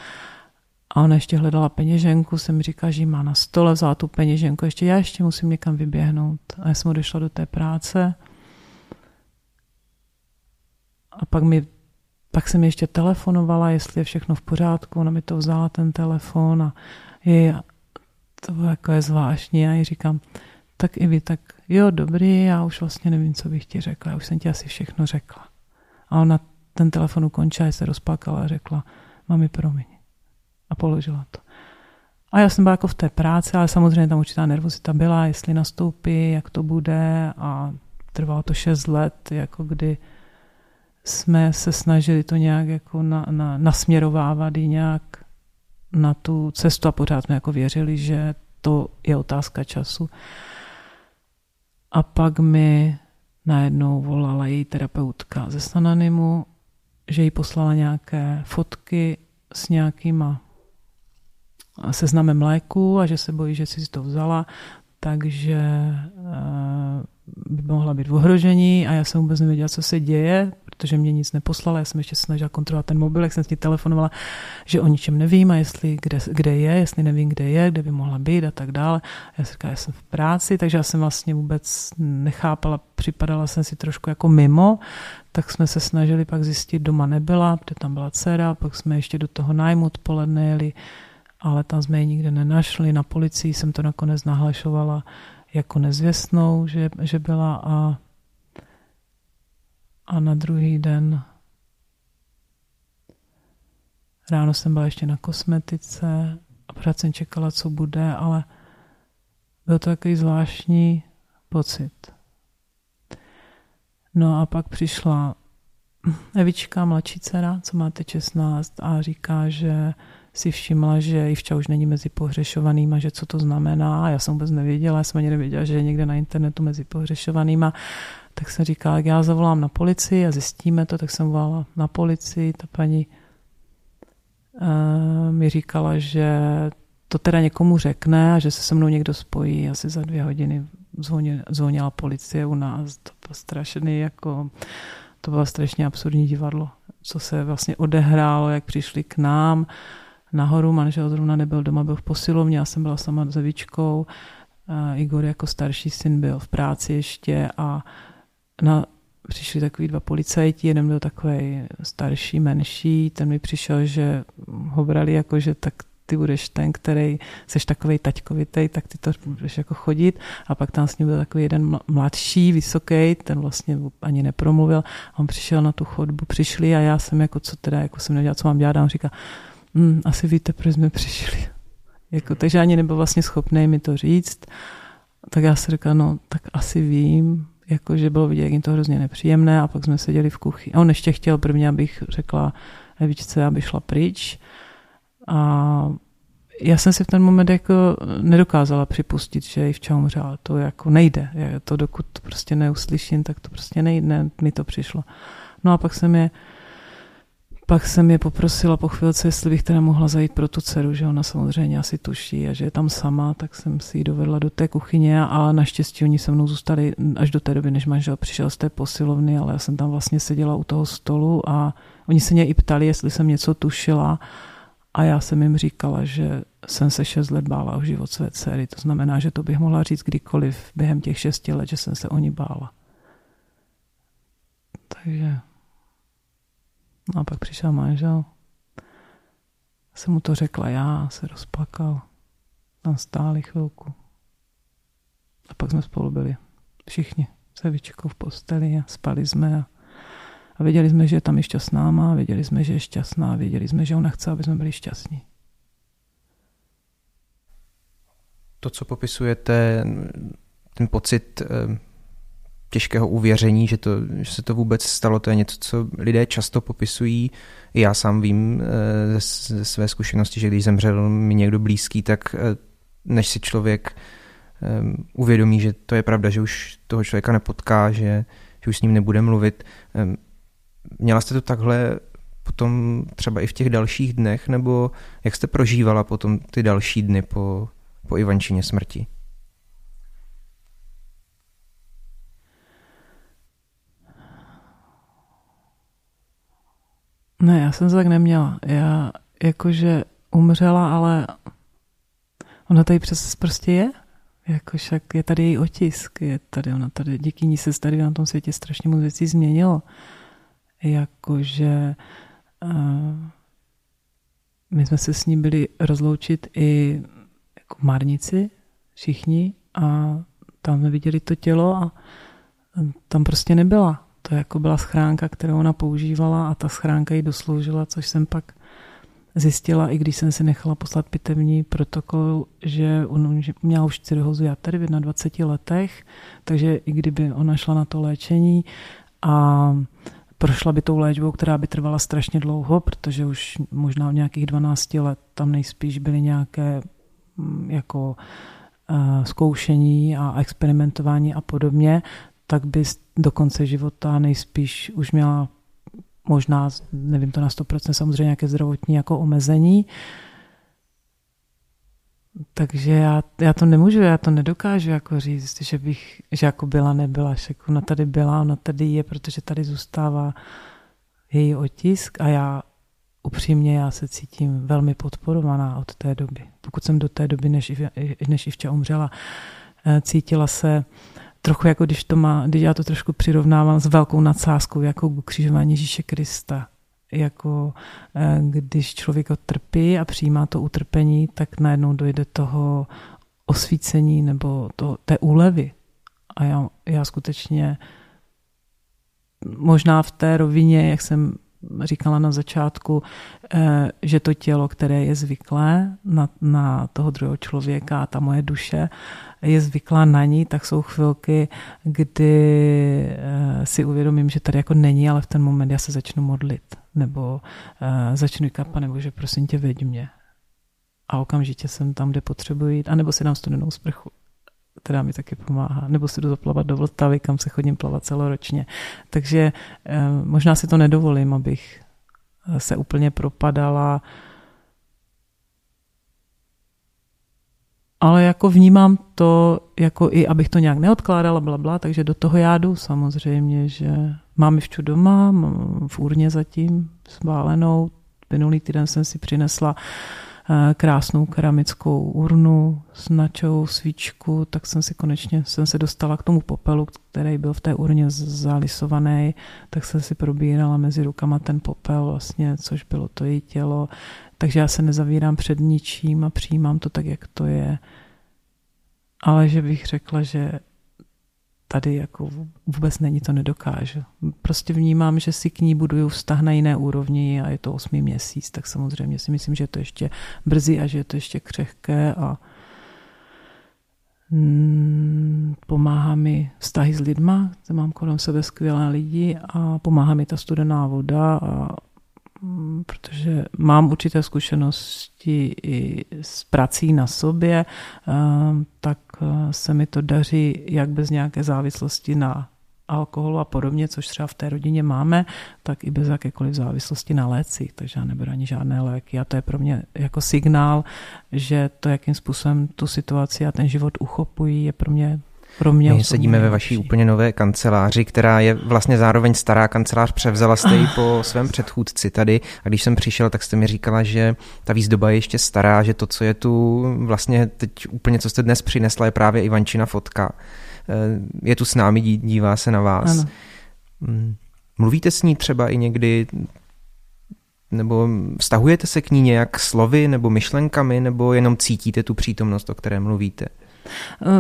A ona ještě hledala peněženku, jsem říká, že má na stole, vzala tu peněženku, ještě já ještě musím někam vyběhnout. A já jsem odešla do té práce. a pak mi pak jsem ještě telefonovala, jestli je všechno v pořádku, ona mi to vzala ten telefon a je, to bylo jako je zvláštní. Já jí říkám, tak i vy, tak jo, dobrý, já už vlastně nevím, co bych ti řekla, já už jsem ti asi všechno řekla. A ona ten telefon ukončila, se rozpakala a řekla, mami, promiň. A položila to. A já jsem byla jako v té práci, ale samozřejmě tam určitá nervozita byla, jestli nastoupí, jak to bude a trvalo to šest let, jako kdy jsme se snažili to nějak jako na, na, nasměrovávat i nějak na tu cestu a pořád jsme jako věřili, že to je otázka času. A pak mi najednou volala její terapeutka ze Sananimu, že jí poslala nějaké fotky s nějakýma seznamem léku a že se bojí, že si to vzala, takže eh, by mohla být v ohrožení a já jsem vůbec nevěděla, co se děje, protože mě nic neposlala, já jsem ještě snažila kontrolovat ten mobil, jak jsem s ní telefonovala, že o ničem nevím a jestli kde, kde je, jestli nevím, kde je, kde by mohla být a tak dále. Já jsem říkala, já jsem v práci, takže já jsem vlastně vůbec nechápala, připadala jsem si trošku jako mimo, tak jsme se snažili pak zjistit, doma nebyla, protože tam byla dcera, pak jsme ještě do toho nájmu odpoledne jeli, ale tam jsme ji nikde nenašli, na policii jsem to nakonec nahlašovala jako nezvěstnou, že, že byla a a na druhý den ráno jsem byla ještě na kosmetice a pořád jsem čekala, co bude, ale byl to takový zvláštní pocit. No a pak přišla Evička, mladší dcera, co máte 16 a říká, že si všimla, že Ivča už není mezi pohřešovanýma, že co to znamená. Já jsem vůbec nevěděla, já jsem ani nevěděla, že je někde na internetu mezi pohřešovanýma tak jsem říkala, jak já zavolám na policii a zjistíme to, tak jsem volala na policii, ta paní uh, mi říkala, že to teda někomu řekne a že se se mnou někdo spojí. Asi za dvě hodiny zvonila, policie u nás. To bylo strašný, jako, to bylo strašně absurdní divadlo, co se vlastně odehrálo, jak přišli k nám nahoru. Manžel zrovna nebyl doma, byl v posilovně, já jsem byla sama s Evičkou. Uh, Igor jako starší syn byl v práci ještě a na, přišli takový dva policajti, jeden byl takový starší, menší, ten mi přišel, že ho brali jako, že tak ty budeš ten, který seš takový taťkovitý, tak ty to budeš jako chodit. A pak tam s ním byl takový jeden mladší, vysoký, ten vlastně ani nepromluvil. A on přišel na tu chodbu, přišli a já jsem jako, co teda, jako jsem nevěděla, co mám dělat. A on říká, hm, asi víte, proč jsme přišli. Jako, takže ani nebyl vlastně schopný mi to říct. Tak já si říkala, no, tak asi vím, jakože bylo vidět, jak jim to hrozně nepříjemné a pak jsme seděli v kuchyni. A on ještě chtěl prvně, abych řekla Evičce, aby šla pryč. A já jsem si v ten moment jako nedokázala připustit, že i v umřela. To jako nejde. To dokud prostě neuslyším, tak to prostě nejde. Mi to přišlo. No a pak jsem je pak jsem je poprosila po chvilce, jestli bych teda mohla zajít pro tu dceru, že ona samozřejmě asi tuší a že je tam sama, tak jsem si ji dovedla do té kuchyně a naštěstí oni se mnou zůstali až do té doby, než manžel přišel z té posilovny, ale já jsem tam vlastně seděla u toho stolu a oni se mě i ptali, jestli jsem něco tušila a já jsem jim říkala, že jsem se šest let bála o život své dcery. To znamená, že to bych mohla říct kdykoliv během těch šesti let, že jsem se o ní bála. Takže No a pak přišel manžel. Jsem mu to řekla já, se rozplakal. Tam stáli chvilku. A pak jsme spolu byli všichni se vyčekou v posteli a spali jsme a, a věděli jsme, že je tam ještě s náma, věděli jsme, že je šťastná, věděli jsme, že ona chce, aby jsme byli šťastní. To, co popisujete, ten pocit eh, těžkého uvěření, že, to, že se to vůbec stalo. To je něco, co lidé často popisují. Já sám vím eh, ze, ze své zkušenosti, že když zemřel mi někdo blízký, tak eh, než si člověk eh, uvědomí, že to je pravda, že už toho člověka nepotká, že, že už s ním nebude mluvit. Měla jste to takhle potom třeba i v těch dalších dnech, nebo jak jste prožívala potom ty další dny po, po Ivančině smrti? Ne, já jsem to tak neměla. Já jakože umřela, ale ona tady přes prostě je. Jako však je tady její otisk, je tady ona tady, díky ní se tady na tom světě strašně moc věcí změnilo. jakože uh, my jsme se s ní byli rozloučit i jako Marnici, všichni, a tam jsme viděli to tělo a tam prostě nebyla. To jako byla schránka, kterou ona používala a ta schránka jí dosloužila, což jsem pak zjistila, i když jsem si nechala poslat pitevní protokol, že měla už cirhózu jatery v 21 letech, takže i kdyby ona šla na to léčení a prošla by tou léčbou, která by trvala strašně dlouho, protože už možná v nějakých 12 let tam nejspíš byly nějaké mm, jako uh, zkoušení a experimentování a podobně, tak by do konce života nejspíš už měla možná, nevím to na 100%, samozřejmě nějaké zdravotní jako omezení. Takže já, já to nemůžu, já to nedokážu jako říct, že bych, že jako byla, nebyla, že ona tady byla, ona tady je, protože tady zůstává její otisk a já upřímně já se cítím velmi podporovaná od té doby. Pokud jsem do té doby, než, než Ivča umřela, eh, cítila se trochu jako když to má, když já to trošku přirovnávám s velkou nadsázkou, jako křižování Ježíše Krista. Jako eh, když člověk trpí a přijímá to utrpení, tak najednou dojde toho osvícení nebo to, té úlevy. A já, já skutečně možná v té rovině, jak jsem říkala na začátku, eh, že to tělo, které je zvyklé na, na toho druhého člověka, ta moje duše, je zvyklá na ní, tak jsou chvilky, kdy eh, si uvědomím, že tady jako není, ale v ten moment já se začnu modlit, nebo eh, začnu kapat, nebo že prosím tě, veď mě. A okamžitě jsem tam, kde potřebuji jít, anebo si dám studenou sprchu která mi taky pomáhá. Nebo si jdu zaplavat do Vltavy, kam se chodím plavat celoročně. Takže eh, možná si to nedovolím, abych se úplně propadala ale jako vnímám to, jako i abych to nějak neodkládala, bla, bla, takže do toho já jdu samozřejmě, že mám vču doma, v urně zatím sválenou. Minulý týden jsem si přinesla eh, krásnou keramickou urnu s načou svíčku, tak jsem si konečně jsem se dostala k tomu popelu, který byl v té urně zalisovaný, tak jsem si probírala mezi rukama ten popel vlastně, což bylo to její tělo. Takže já se nezavírám před ničím a přijímám to tak, jak to je. Ale že bych řekla, že tady jako vůbec není, to nedokážu. Prostě vnímám, že si k ní buduju vztah na jiné úrovni a je to osmý měsíc, tak samozřejmě si myslím, že je to ještě brzy a že je to ještě křehké a mm, pomáhá mi vztahy s lidma, mám kolem sebe skvělé lidi a pomáhá mi ta studená voda a protože mám určité zkušenosti i s prací na sobě, eh, tak eh, se mi to daří jak bez nějaké závislosti na alkoholu a podobně, což třeba v té rodině máme, tak i bez jakékoliv závislosti na lécích, takže já neberu ani žádné léky. A to je pro mě jako signál, že to, jakým způsobem tu situaci a ten život uchopují, je pro mě pro mě My sedíme ve vaší úplně nové kanceláři, která je vlastně zároveň stará kancelář, převzala jste ji po svém předchůdci tady a když jsem přišel, tak jste mi říkala, že ta výzdoba je ještě stará, že to, co je tu vlastně teď úplně, co jste dnes přinesla, je právě Ivančina fotka. Eh, je tu s námi, dívá se na vás. Ano. Mm. Mluvíte s ní třeba i někdy nebo vztahujete se k ní nějak slovy nebo myšlenkami, nebo jenom cítíte tu přítomnost, o které mluvíte?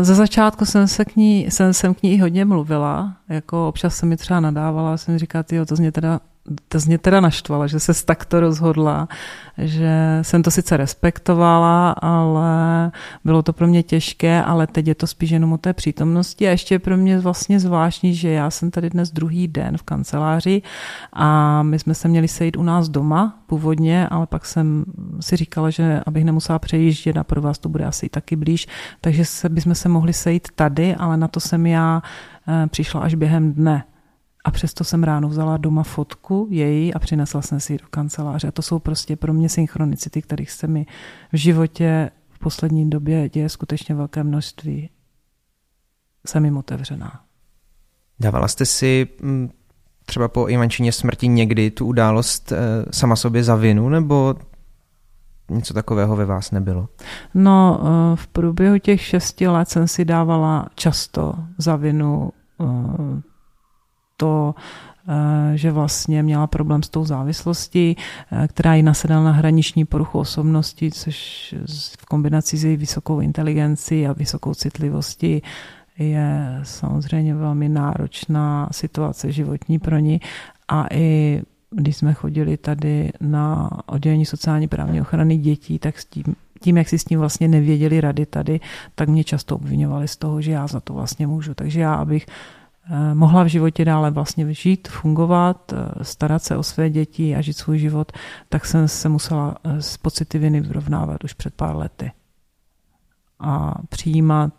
Ze začátku jsem se k ní, jsem, jsem k ní hodně mluvila, jako občas se mi třeba nadávala, jsem říkala, ty to zně teda to mě teda naštvala, že se takto rozhodla, že jsem to sice respektovala, ale bylo to pro mě těžké, ale teď je to spíš jenom o té přítomnosti a ještě je pro mě vlastně zvláštní, že já jsem tady dnes druhý den v kanceláři a my jsme se měli sejít u nás doma původně, ale pak jsem si říkala, že abych nemusela přejíždět a pro vás to bude asi taky blíž, takže se, bychom se mohli sejít tady, ale na to jsem já eh, přišla až během dne. A přesto jsem ráno vzala doma fotku její a přinesla jsem si ji do kanceláře. A to jsou prostě pro mě synchronicity, kterých se mi v životě v poslední době děje skutečně velké množství. Jsem jim otevřená. Dávala jste si mm, třeba po Ivančině smrti někdy tu událost eh, sama sobě za vinu, nebo něco takového ve vás nebylo? No, eh, v průběhu těch šesti let jsem si dávala často za vinu eh, to, že vlastně měla problém s tou závislostí, která ji nasedala na hraniční poruchu osobnosti, což v kombinaci s její vysokou inteligencí a vysokou citlivostí je samozřejmě velmi náročná situace životní pro ní a i když jsme chodili tady na oddělení sociální právní ochrany dětí, tak s tím, tím, jak si s tím vlastně nevěděli rady tady, tak mě často obvinovali z toho, že já za to vlastně můžu. Takže já, abych eh, mohla v životě dále vlastně žít, fungovat, eh, starat se o své děti a žít svůj život, tak jsem se musela eh, s pocity viny vyrovnávat už před pár lety. A přijímat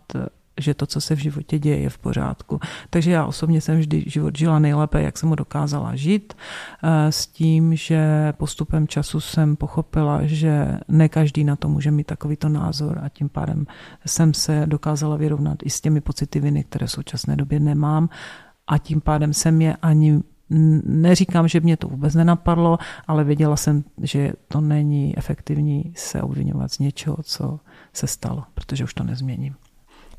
že to, co se v životě děje, je v pořádku. Takže já osobně jsem vždy život žila nejlépe, jak jsem ho dokázala žít, eh, s tím, že postupem času jsem pochopila, že ne každý na to může mít takovýto názor a tím pádem jsem se dokázala vyrovnat i s těmi pocity viny, které v současné době nemám a tím pádem jsem je ani Neříkám, že mě to vůbec nenapadlo, ale věděla jsem, že to není efektivní se obvinovat z něčeho, co se stalo, protože už to nezměním.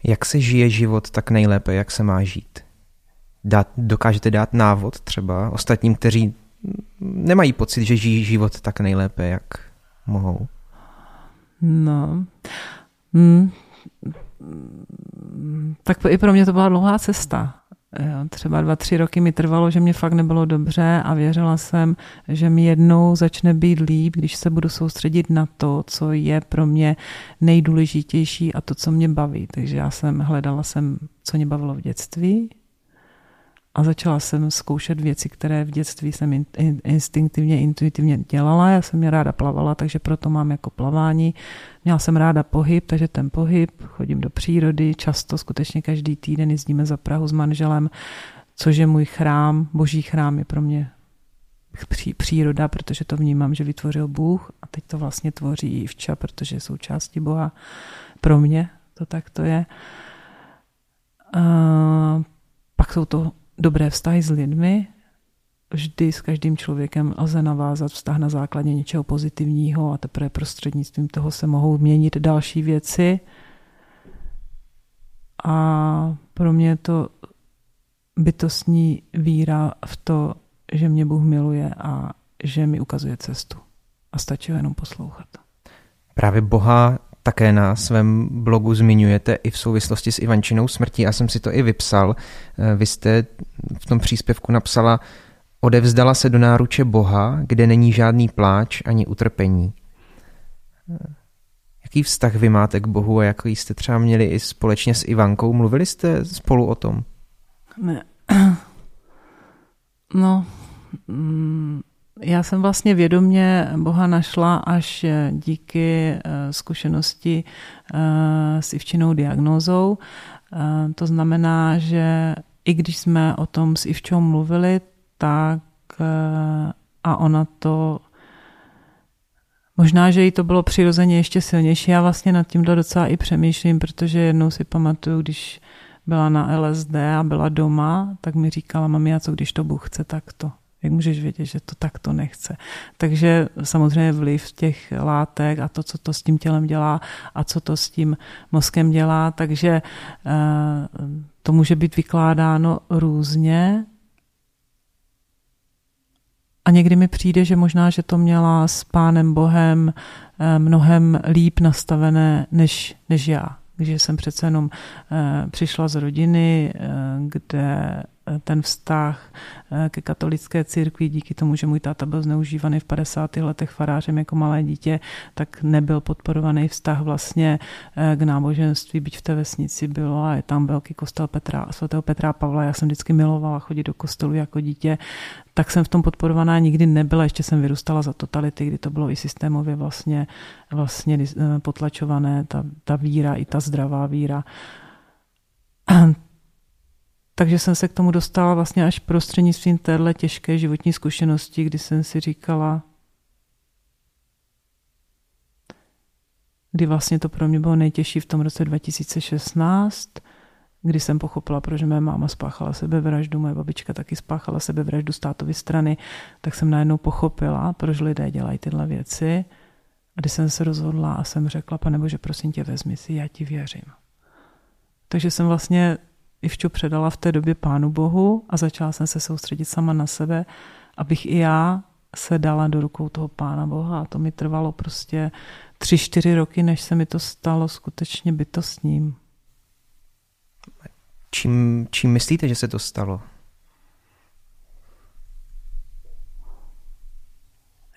Jak se žije život tak nejlépe, jak se má žít? Dát, dokážete dát návod třeba ostatním, kteří nemají pocit, že žijí život tak nejlépe, jak mohou? No, hmm. tak i pro mě to byla dlouhá cesta. Jo, třeba dva, tři roky mi trvalo, že mě fakt nebylo dobře a věřila jsem, že mi jednou začne být líp, když se budu soustředit na to, co je pro mě nejdůležitější a to, co mě baví. Takže já jsem hledala jsem, co mě bavilo v dětství, a začala jsem zkoušet věci, které v dětství jsem instinktivně, intuitivně dělala. Já jsem mě ráda plavala, takže proto mám jako plavání. Měla jsem ráda pohyb, takže ten pohyb, chodím do přírody, často, skutečně každý týden jezdíme za Prahu s manželem, což je můj chrám, boží chrám je pro mě příroda, protože to vnímám, že vytvořil Bůh a teď to vlastně tvoří i vča, protože je součástí Boha. Pro mě to tak to je. A pak jsou to dobré vztahy s lidmi, vždy s každým člověkem lze navázat vztah na základě něčeho pozitivního a teprve prostřednictvím toho se mohou měnit další věci. A pro mě je to bytostní víra v to, že mě Bůh miluje a že mi ukazuje cestu. A stačí ho jenom poslouchat. Právě Boha také na svém blogu zmiňujete i v souvislosti s Ivančinou smrtí. Já jsem si to i vypsal. Eh, vy jste v tom příspěvku napsala, odevzdala se do náruče Boha, kde není žádný pláč ani utrpení. Eh, jaký vztah vy máte k Bohu a jaký jste třeba měli i společně s Ivankou? Mluvili jste spolu o tom? Ne. No, mm, já jsem vlastně vědomě Boha našla až eh, díky eh, zkušenosti eh, s Ivčinou diagnózou. To znamená, že i když jsme o tom s Ivčou mluvili, tak a ona to Možná, že jí to bylo přirozeně ještě silnější. Já vlastně nad tímhle docela i přemýšlím, protože jednou si pamatuju, když byla na LSD a byla doma, tak mi říkala, mami, a co když to Bůh chce, tak to. Jak můžeš vědět, že to takto nechce? Takže samozřejmě vliv těch látek a to, co to s tím tělem dělá a co to s tím mozkem dělá, takže eh, to může být vykládáno různě. A někdy mi přijde, že možná, že to měla s Pánem Bohem eh, mnohem líp nastavené než, než já. Takže jsem přece jenom eh, přišla z rodiny, kde ten vztah eh, ke katolické církvi díky tomu, že můj táta byl zneužívaný v 50. letech farářem jako malé dítě, tak nebyl podporovaný vztah vlastně eh, k náboženství, byť v té vesnici bylo a je tam velký kostel Petra, svatého Petra Pavla. Já jsem vždycky milovala chodit do kostelu jako dítě, tak jsem v tom podporovaná nikdy nebyla. Ještě jsem vyrůstala za totality, kdy to bylo i systémově vlastně, vlastně eh, potlačované, ta, ta víra, i ta zdravá víra. Takže jsem se k tomu dostala vlastně až prostřednictvím téhle těžké životní zkušenosti, kdy jsem si říkala, kdy vlastně to pro mě bylo nejtěžší v tom roce 2016, kdy jsem pochopila, proč mé máma spáchala sebevraždu, moje babička taky spáchala sebevraždu státovy strany, tak jsem najednou pochopila, proč lidé dělají tyhle věci. A když jsem se rozhodla a jsem řekla, pane Bože, prosím tě, vezmi si, já ti věřím. Takže jsem vlastně Ivču předala v té době Pánu Bohu a začala jsem se soustředit sama na sebe, abych i já se dala do rukou toho Pána Boha. A to mi trvalo prostě tři, čtyři roky, než se mi to stalo skutečně bytostním. Čím, čím myslíte, že se to stalo?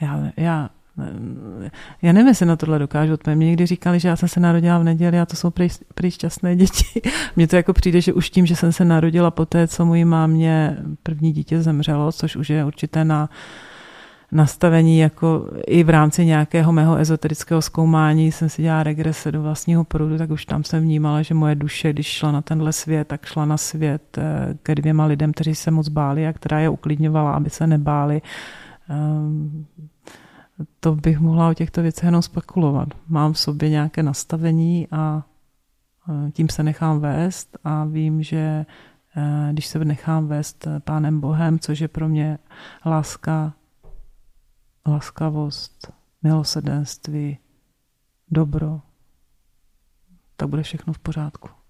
Já, já, já nevím, jestli na tohle dokážu odpovědět. Mě někdy říkali, že já jsem se narodila v neděli a to jsou prý, prý šťastné děti. Mně to jako přijde, že už tím, že jsem se narodila po té, co mojí mámě první dítě zemřelo, což už je určité na nastavení jako i v rámci nějakého mého ezoterického zkoumání jsem si dělala regrese do vlastního proudu, tak už tam jsem vnímala, že moje duše, když šla na tenhle svět, tak šla na svět eh, ke dvěma lidem, kteří se moc báli a která je uklidňovala, aby se nebáli. To bych mohla o těchto věcech jenom spekulovat. Mám v sobě nějaké nastavení a tím se nechám vést a vím, že eh, když se nechám vést Pánem Bohem, což je pro mě láska, laskavost, milosedenství, dobro, tak bude všechno v pořádku.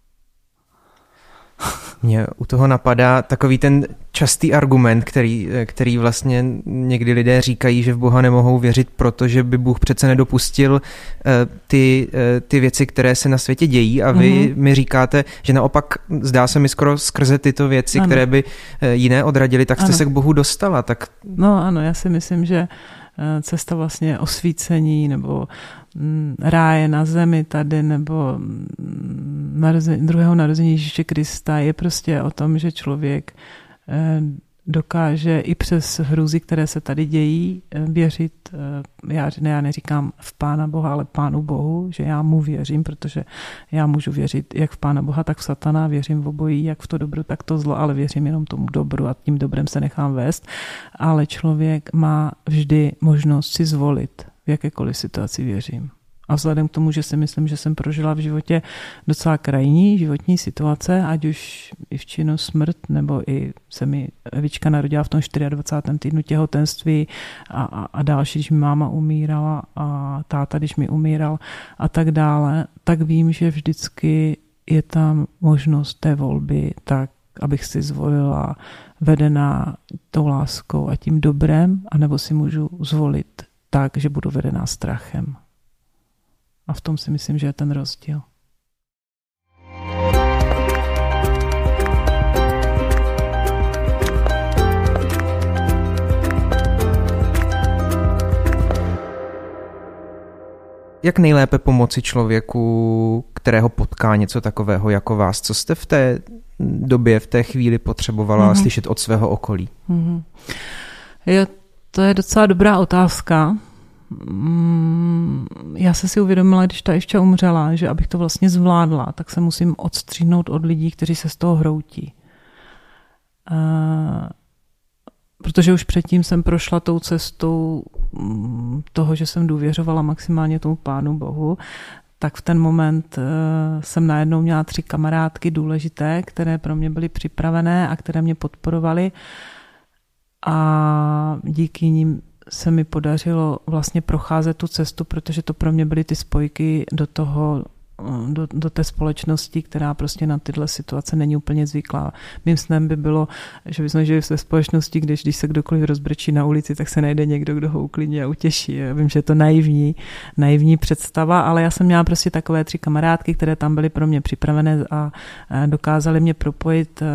Mě u toho napadá takový ten častý argument, který, který vlastně někdy lidé říkají, že v Boha nemohou věřit, protože by Bůh přece nedopustil eh, ty, eh, ty věci, které se na světě dějí a vy mm-hmm. mi říkáte, že naopak zdá se mi skoro skrze tyto věci, ano. které by eh, jiné odradili, tak jste ano. se k Bohu dostala. Tak... No ano, já si myslím, že cesta vlastně osvícení nebo mm, ráje na zemi tady nebo mm, narození, druhého narození Ježíše Krista je prostě o tom, že člověk eh, dokáže i přes hrůzy, které se tady dějí, eh, věřit, eh, já, ne, já neříkám v Pána Boha, ale Pánu Bohu, že já mu věřím, protože já můžu věřit jak v Pána Boha, tak v Satana, věřím v obojí, jak v to dobro, tak to zlo, ale věřím jenom tomu dobru a tím dobrem se nechám vést. Ale člověk má vždy možnost si zvolit, v jakékoliv situaci věřím. A vzhledem k tomu, že si myslím, že jsem prožila v životě docela krajní životní situace, ať už i v činu smrt, nebo i se mi Evička narodila v tom 24. týdnu těhotenství a, a, a další, když mi máma umírala a táta, když mi umíral a tak dále, tak vím, že vždycky je tam možnost té volby tak, abych si zvolila vedená tou láskou a tím dobrem, anebo si můžu zvolit tak, že budu vedená strachem. A v tom si myslím, že je ten rozdíl. Jak nejlépe pomoci člověku, kterého potká něco takového jako vás? Co jste v té době, v té chvíli potřebovala mm-hmm. slyšet od svého okolí? Mm-hmm. Jo, to je docela dobrá otázka. Mm, já se si uvědomila, když ta ještě umřela, že abych to vlastně zvládla, tak se musím odstříhnout od lidí, kteří se z toho hroutí. Uh, protože už předtím jsem prošla tou cestou mm, toho, že jsem důvěřovala maximálně tomu Pánu Bohu, tak v ten moment uh, jsem najednou měla tři kamarádky důležité, které pro mě byly připravené a které mě podporovaly a díky nim se mi podařilo vlastně procházet tu cestu, protože to pro mě byly ty spojky do toho do, do té společnosti, která prostě na tyhle situace není úplně zvyklá. Mým snem by bylo, že bychom žili ve společnosti, kde když se kdokoliv rozbrečí na ulici, tak se najde někdo, kdo ho uklidní a utěší. Já vím, že je to naivní, naivní představa, ale já jsem měla prostě takové tři kamarádky, které tam byly pro mě připravené a dokázaly mě propojit e,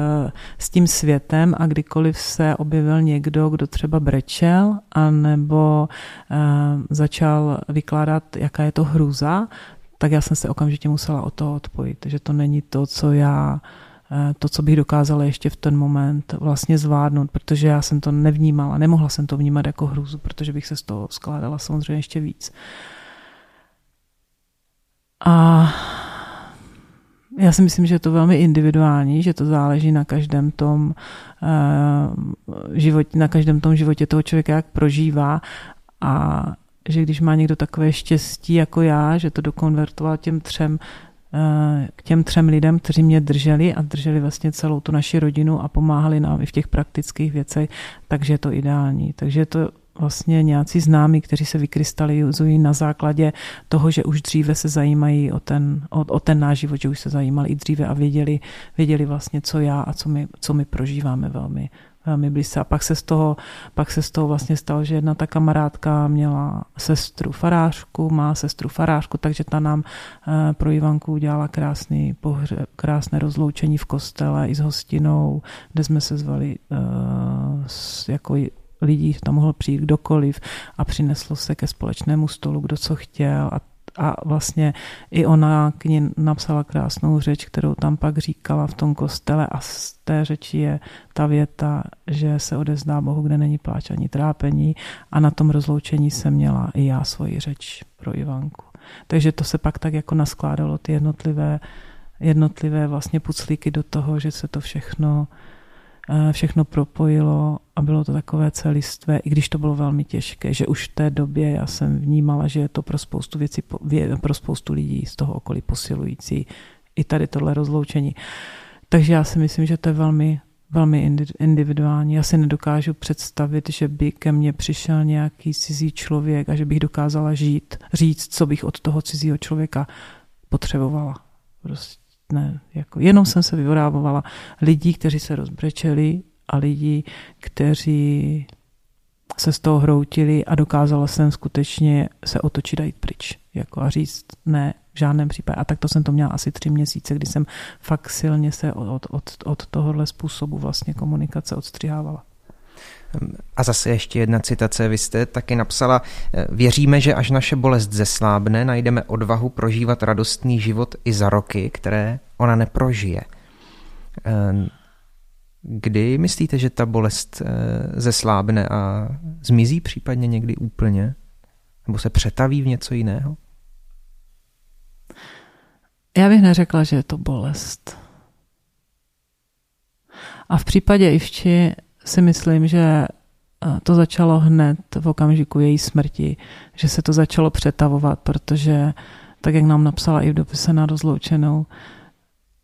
s tím světem a kdykoliv se objevil někdo, kdo třeba brečel, anebo e, začal vykládat, jaká je to hrůza, tak já jsem se okamžitě musela o to odpojit, že to není to, co já eh, to, co bych dokázala ještě v ten moment vlastně zvládnout, protože já jsem to nevnímala, nemohla jsem to vnímat jako hrůzu, protože bych se z toho skládala samozřejmě ještě víc. A já si myslím, že je to velmi individuální, že to záleží na každém tom uh, životě, na každém tom životě toho člověka, jak prožívá a že když má někdo takové štěstí jako já, že to dokonvertoval těm třem eh, k těm třem lidem, kteří mě drželi a drželi vlastně celou tu naši rodinu a pomáhali nám i v těch praktických věcech, takže je to ideální. Takže je to vlastně nějací známí, kteří se vykrystalizují na základě toho, že už dříve se zajímají o ten, o, o ten náš život, že už se zajímali i dříve a věděli, věděli vlastně, co já a co my, co my prožíváme velmi, velmi blízce. A pak se, z toho, pak se z toho vlastně stalo, že jedna ta kamarádka měla sestru farářku, má sestru farářku, takže ta nám eh, pro Ivanku udělala krásný pohře, krásné rozloučení v kostele i s hostinou, kde jsme se zvali s, jako lidí, tam mohl přijít kdokoliv a přineslo se ke společnému stolu, kdo co chtěl a a vlastně i ona k ní napsala krásnou řeč, kterou tam pak říkala v tom kostele a z té řeči je ta věta, že se odezdá Bohu, kde není pláč ani trápení a na tom rozloučení jsem měla i já svoji řeč pro Ivanku. Takže to se pak tak jako naskládalo ty jednotlivé, jednotlivé vlastně puclíky do toho, že se to všechno všechno propojilo a bylo to takové celistvé, i když to bylo velmi těžké, že už v té době já jsem vnímala, že je to pro spoustu věcí, pro spoustu lidí z toho okolí posilující i tady tohle rozloučení. Takže já si myslím, že to je velmi, velmi individuální. Já si nedokážu představit, že by ke mně přišel nějaký cizí člověk a že bych dokázala žít, říct, co bych od toho cizího člověka potřebovala. Prostě ne, jako jenom jsem se vyvorávovala lidí, kteří se rozbrečeli a lidí, kteří se z toho hroutili a dokázala jsem skutečně se otočit a jít pryč. Jako a říct ne, v žádném případě. A tak to jsem to měla asi tři měsíce, kdy jsem fakt silně se od, od, od tohohle způsobu vlastně komunikace odstřihávala. A zase ještě jedna citace. Vy jste taky napsala, věříme, že až naše bolest zeslábne, najdeme odvahu prožívat radostný život i za roky, které ona neprožije. Ehm, kdy myslíte, že ta bolest eh, zeslábne a zmizí případně někdy úplně? Nebo se přetaví v něco jiného? Já bych neřekla, že je to bolest. A v případě Ivči si myslím, že eh, to začalo hned v okamžiku její smrti, že se to začalo přetavovat, protože tak, jak nám napsala i v dopise na rozloučenou,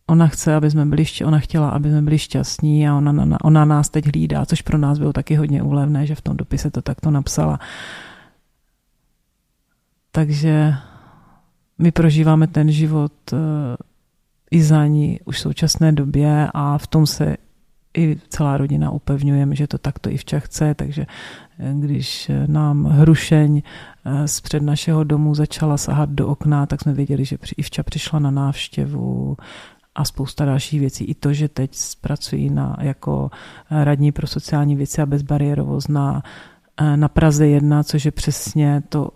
ona chce, aby jsme byli, ona chtěla, aby jsme byli šťastní a ona, ona nás teď hlídá, což pro nás bylo taky hodně úlevné, že v tom dopise to takto napsala. Takže my prožíváme ten život eh, i za ní už v současné době a v tom se i celá rodina upevňujeme, že to takto i včas chce, takže eh, když eh, nám hrušeň eh, z před našeho domu začala sahat do okna, tak jsme věděli, že Ivča přišla na návštěvu a spousta dalších věcí. I to, že teď pracují na, jako radní pro sociální věci a bezbariérovost na, na Praze 1, což je přesně to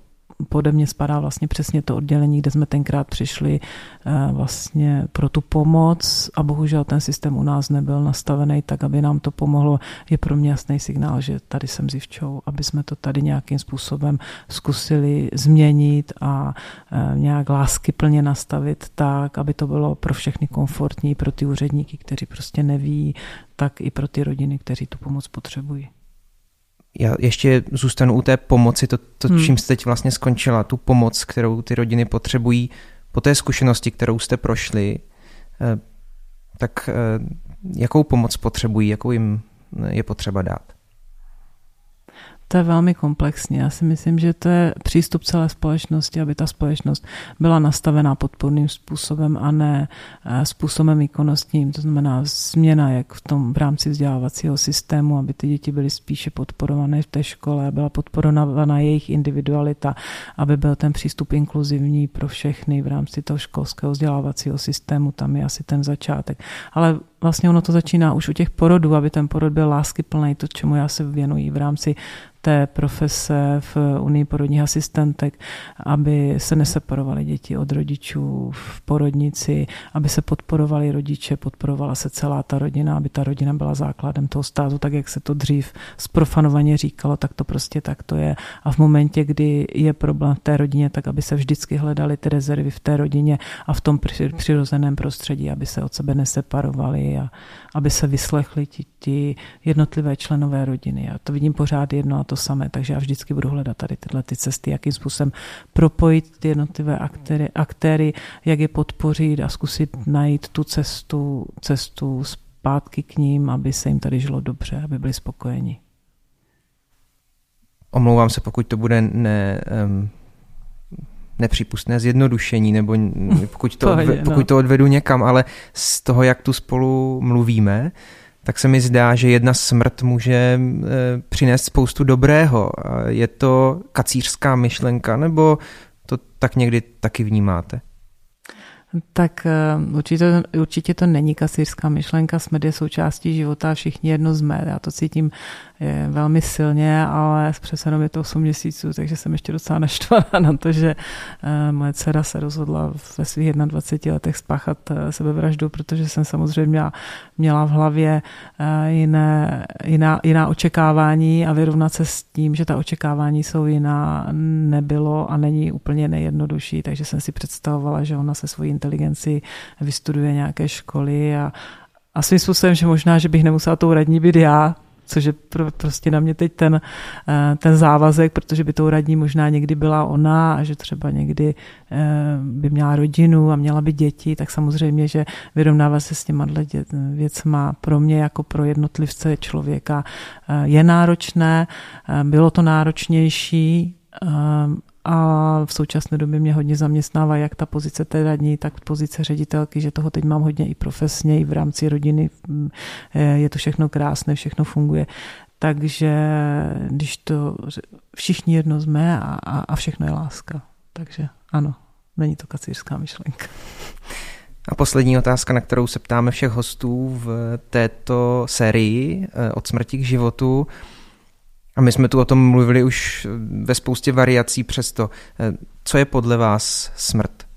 pode mě spadá vlastně přesně to oddělení, kde jsme tenkrát přišli eh, vlastně pro tu pomoc a bohužel ten systém u nás nebyl nastavený tak, aby nám to pomohlo. Je pro mě jasný signál, že tady jsem zivčou, aby jsme to tady nějakým způsobem zkusili změnit a eh, nějak lásky plně nastavit tak, aby to bylo pro všechny komfortní, pro ty úředníky, kteří prostě neví, tak i pro ty rodiny, kteří tu pomoc potřebují já ještě zůstanu u té pomoci, to, to hmm. čím jste teď vlastně skončila, tu pomoc, kterou ty rodiny potřebují po té zkušenosti, kterou jste prošli, eh, tak eh, jakou pomoc potřebují, jakou jim je potřeba dát? To je velmi komplexní. Já si myslím, že to je přístup celé společnosti, aby ta společnost byla nastavená podporným způsobem a ne eh, způsobem výkonnostním. To znamená změna, jak v tom v rámci vzdělávacího systému, aby ty děti byly spíše podporované v té škole, byla podporovaná jejich individualita, aby byl ten přístup inkluzivní pro všechny v rámci toho školského vzdělávacího systému. Tam je asi ten začátek. Ale vlastně ono to začíná už u těch porodů, aby ten porod byl láskyplný, to, čemu já se věnuji v rámci té profese v Unii porodních asistentek, aby se neseparovaly děti od rodičů v porodnici, aby se podporovali rodiče, podporovala se celá ta rodina, aby ta rodina byla základem toho státu, tak jak se to dřív zprofanovaně říkalo, tak to prostě tak to je. A v momentě, kdy je problém v té rodině, tak aby se vždycky hledaly ty rezervy v té rodině a v tom přirozeném prostředí, aby se od sebe neseparovali a aby se vyslechli ti, ti jednotlivé členové rodiny. Já to vidím pořád jedno a to samé, takže já vždycky budu hledat tady tyhle ty cesty, jakým způsobem propojit ty jednotlivé aktéry, aktéry jak je podpořit a zkusit najít tu cestu, cestu zpátky k ním, aby se jim tady žilo dobře, aby byli spokojeni. omlouvám se, pokud to bude ne, um, nepřípustné zjednodušení, nebo pokud to, odve, no. pokud to odvedu někam, ale z toho, jak tu spolu mluvíme, tak se mi zdá, že jedna smrt může e, přinést spoustu dobrého. Je to kacířská myšlenka, nebo to tak někdy taky vnímáte? Tak eh, určitě, určitě to není kasířská myšlenka, smrt je součástí života, všichni jedno jsme. Já to cítím je velmi silně, ale přece jenom je to 8 měsíců, takže jsem ještě docela naštvaná na to, že eh, moje dcera se rozhodla ve svých 21 letech spáchat eh, sebevraždu, protože jsem samozřejmě měla, měla v hlavě jiné, jiná, jiná očekávání a vyrovnat se s tím, že ta očekávání jsou jiná, nebylo a není úplně nejjednodušší, takže jsem si představovala, že ona se svojí inteligenci vystuduje nějaké školy a, a svým způsobem, že možná, že bych nemusela tou radní být já, což je prostě na mě teď ten, eh, ten závazek, protože by tou radní možná někdy byla ona a že třeba někdy eh, by měla rodinu a měla by děti, tak samozřejmě, že vyrovnávat se s těma věcma pro mě jako pro jednotlivce člověka eh, je náročné, bylo to náročnější, a v současné době mě hodně zaměstnává jak ta pozice té radní, tak pozice ředitelky, že toho teď mám hodně i profesně, i v rámci rodiny. Mm, je to všechno krásné, všechno funguje. Takže když to všichni jedno jsme a, a, a všechno je láska. Takže ano, není to kacířská myšlenka. A poslední otázka, na kterou se ptáme všech hostů v této sérii eh, od smrti k životu. A my jsme tu o tom mluvili už ve spoustě variací přesto. Co je podle vás smrt?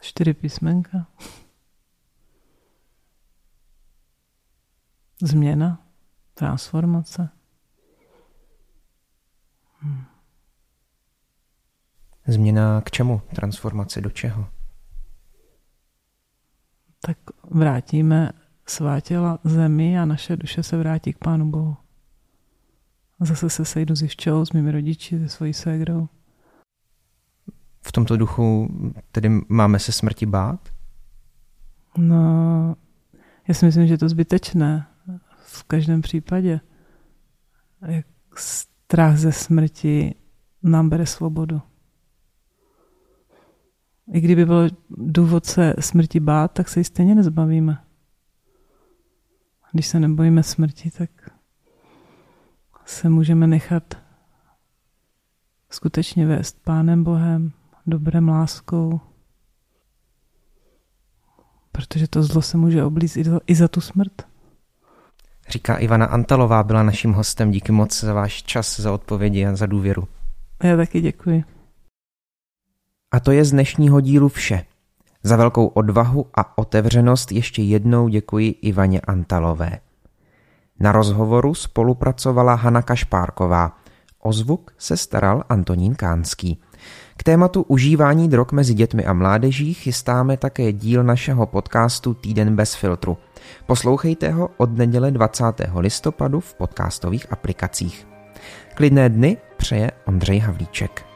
Čtyři písmenka. Změna, transformace. Hmm. Změna k čemu? Transformace do čeho? Tak vrátíme svá těla zemi a naše duše se vrátí k Pánu Bohu. A zase se sejdu s Ivčou, s mými rodiči, se svojí ségrou. V tomto duchu tedy máme se smrti bát? No, já si myslím, že je to zbytečné v každém případě. Jak strach ze smrti nám bere svobodu. I kdyby byl důvod se smrti bát, tak se ji stejně nezbavíme. Když se nebojíme smrti, tak se můžeme nechat skutečně vést Pánem Bohem, dobrém láskou, protože to zlo se může oblíct i, za, i za tu smrt. Říká Ivana Antalová, byla naším hostem. Díky moc za váš čas, za odpovědi a za důvěru. Já taky děkuji. A to je z dnešního dílu vše. Za velkou odvahu a otevřenost ještě jednou děkuji Ivaně Antalové. Na rozhovoru spolupracovala Hana Kašpárková. O zvuk se staral Antonín Kánský. K tématu užívání drog mezi dětmi a mládeží chystáme také díl našeho podcastu Týden bez filtru. Poslouchejte ho od neděle 20. listopadu v podcastových aplikacích. Klidné dny přeje Ondřej Havlíček.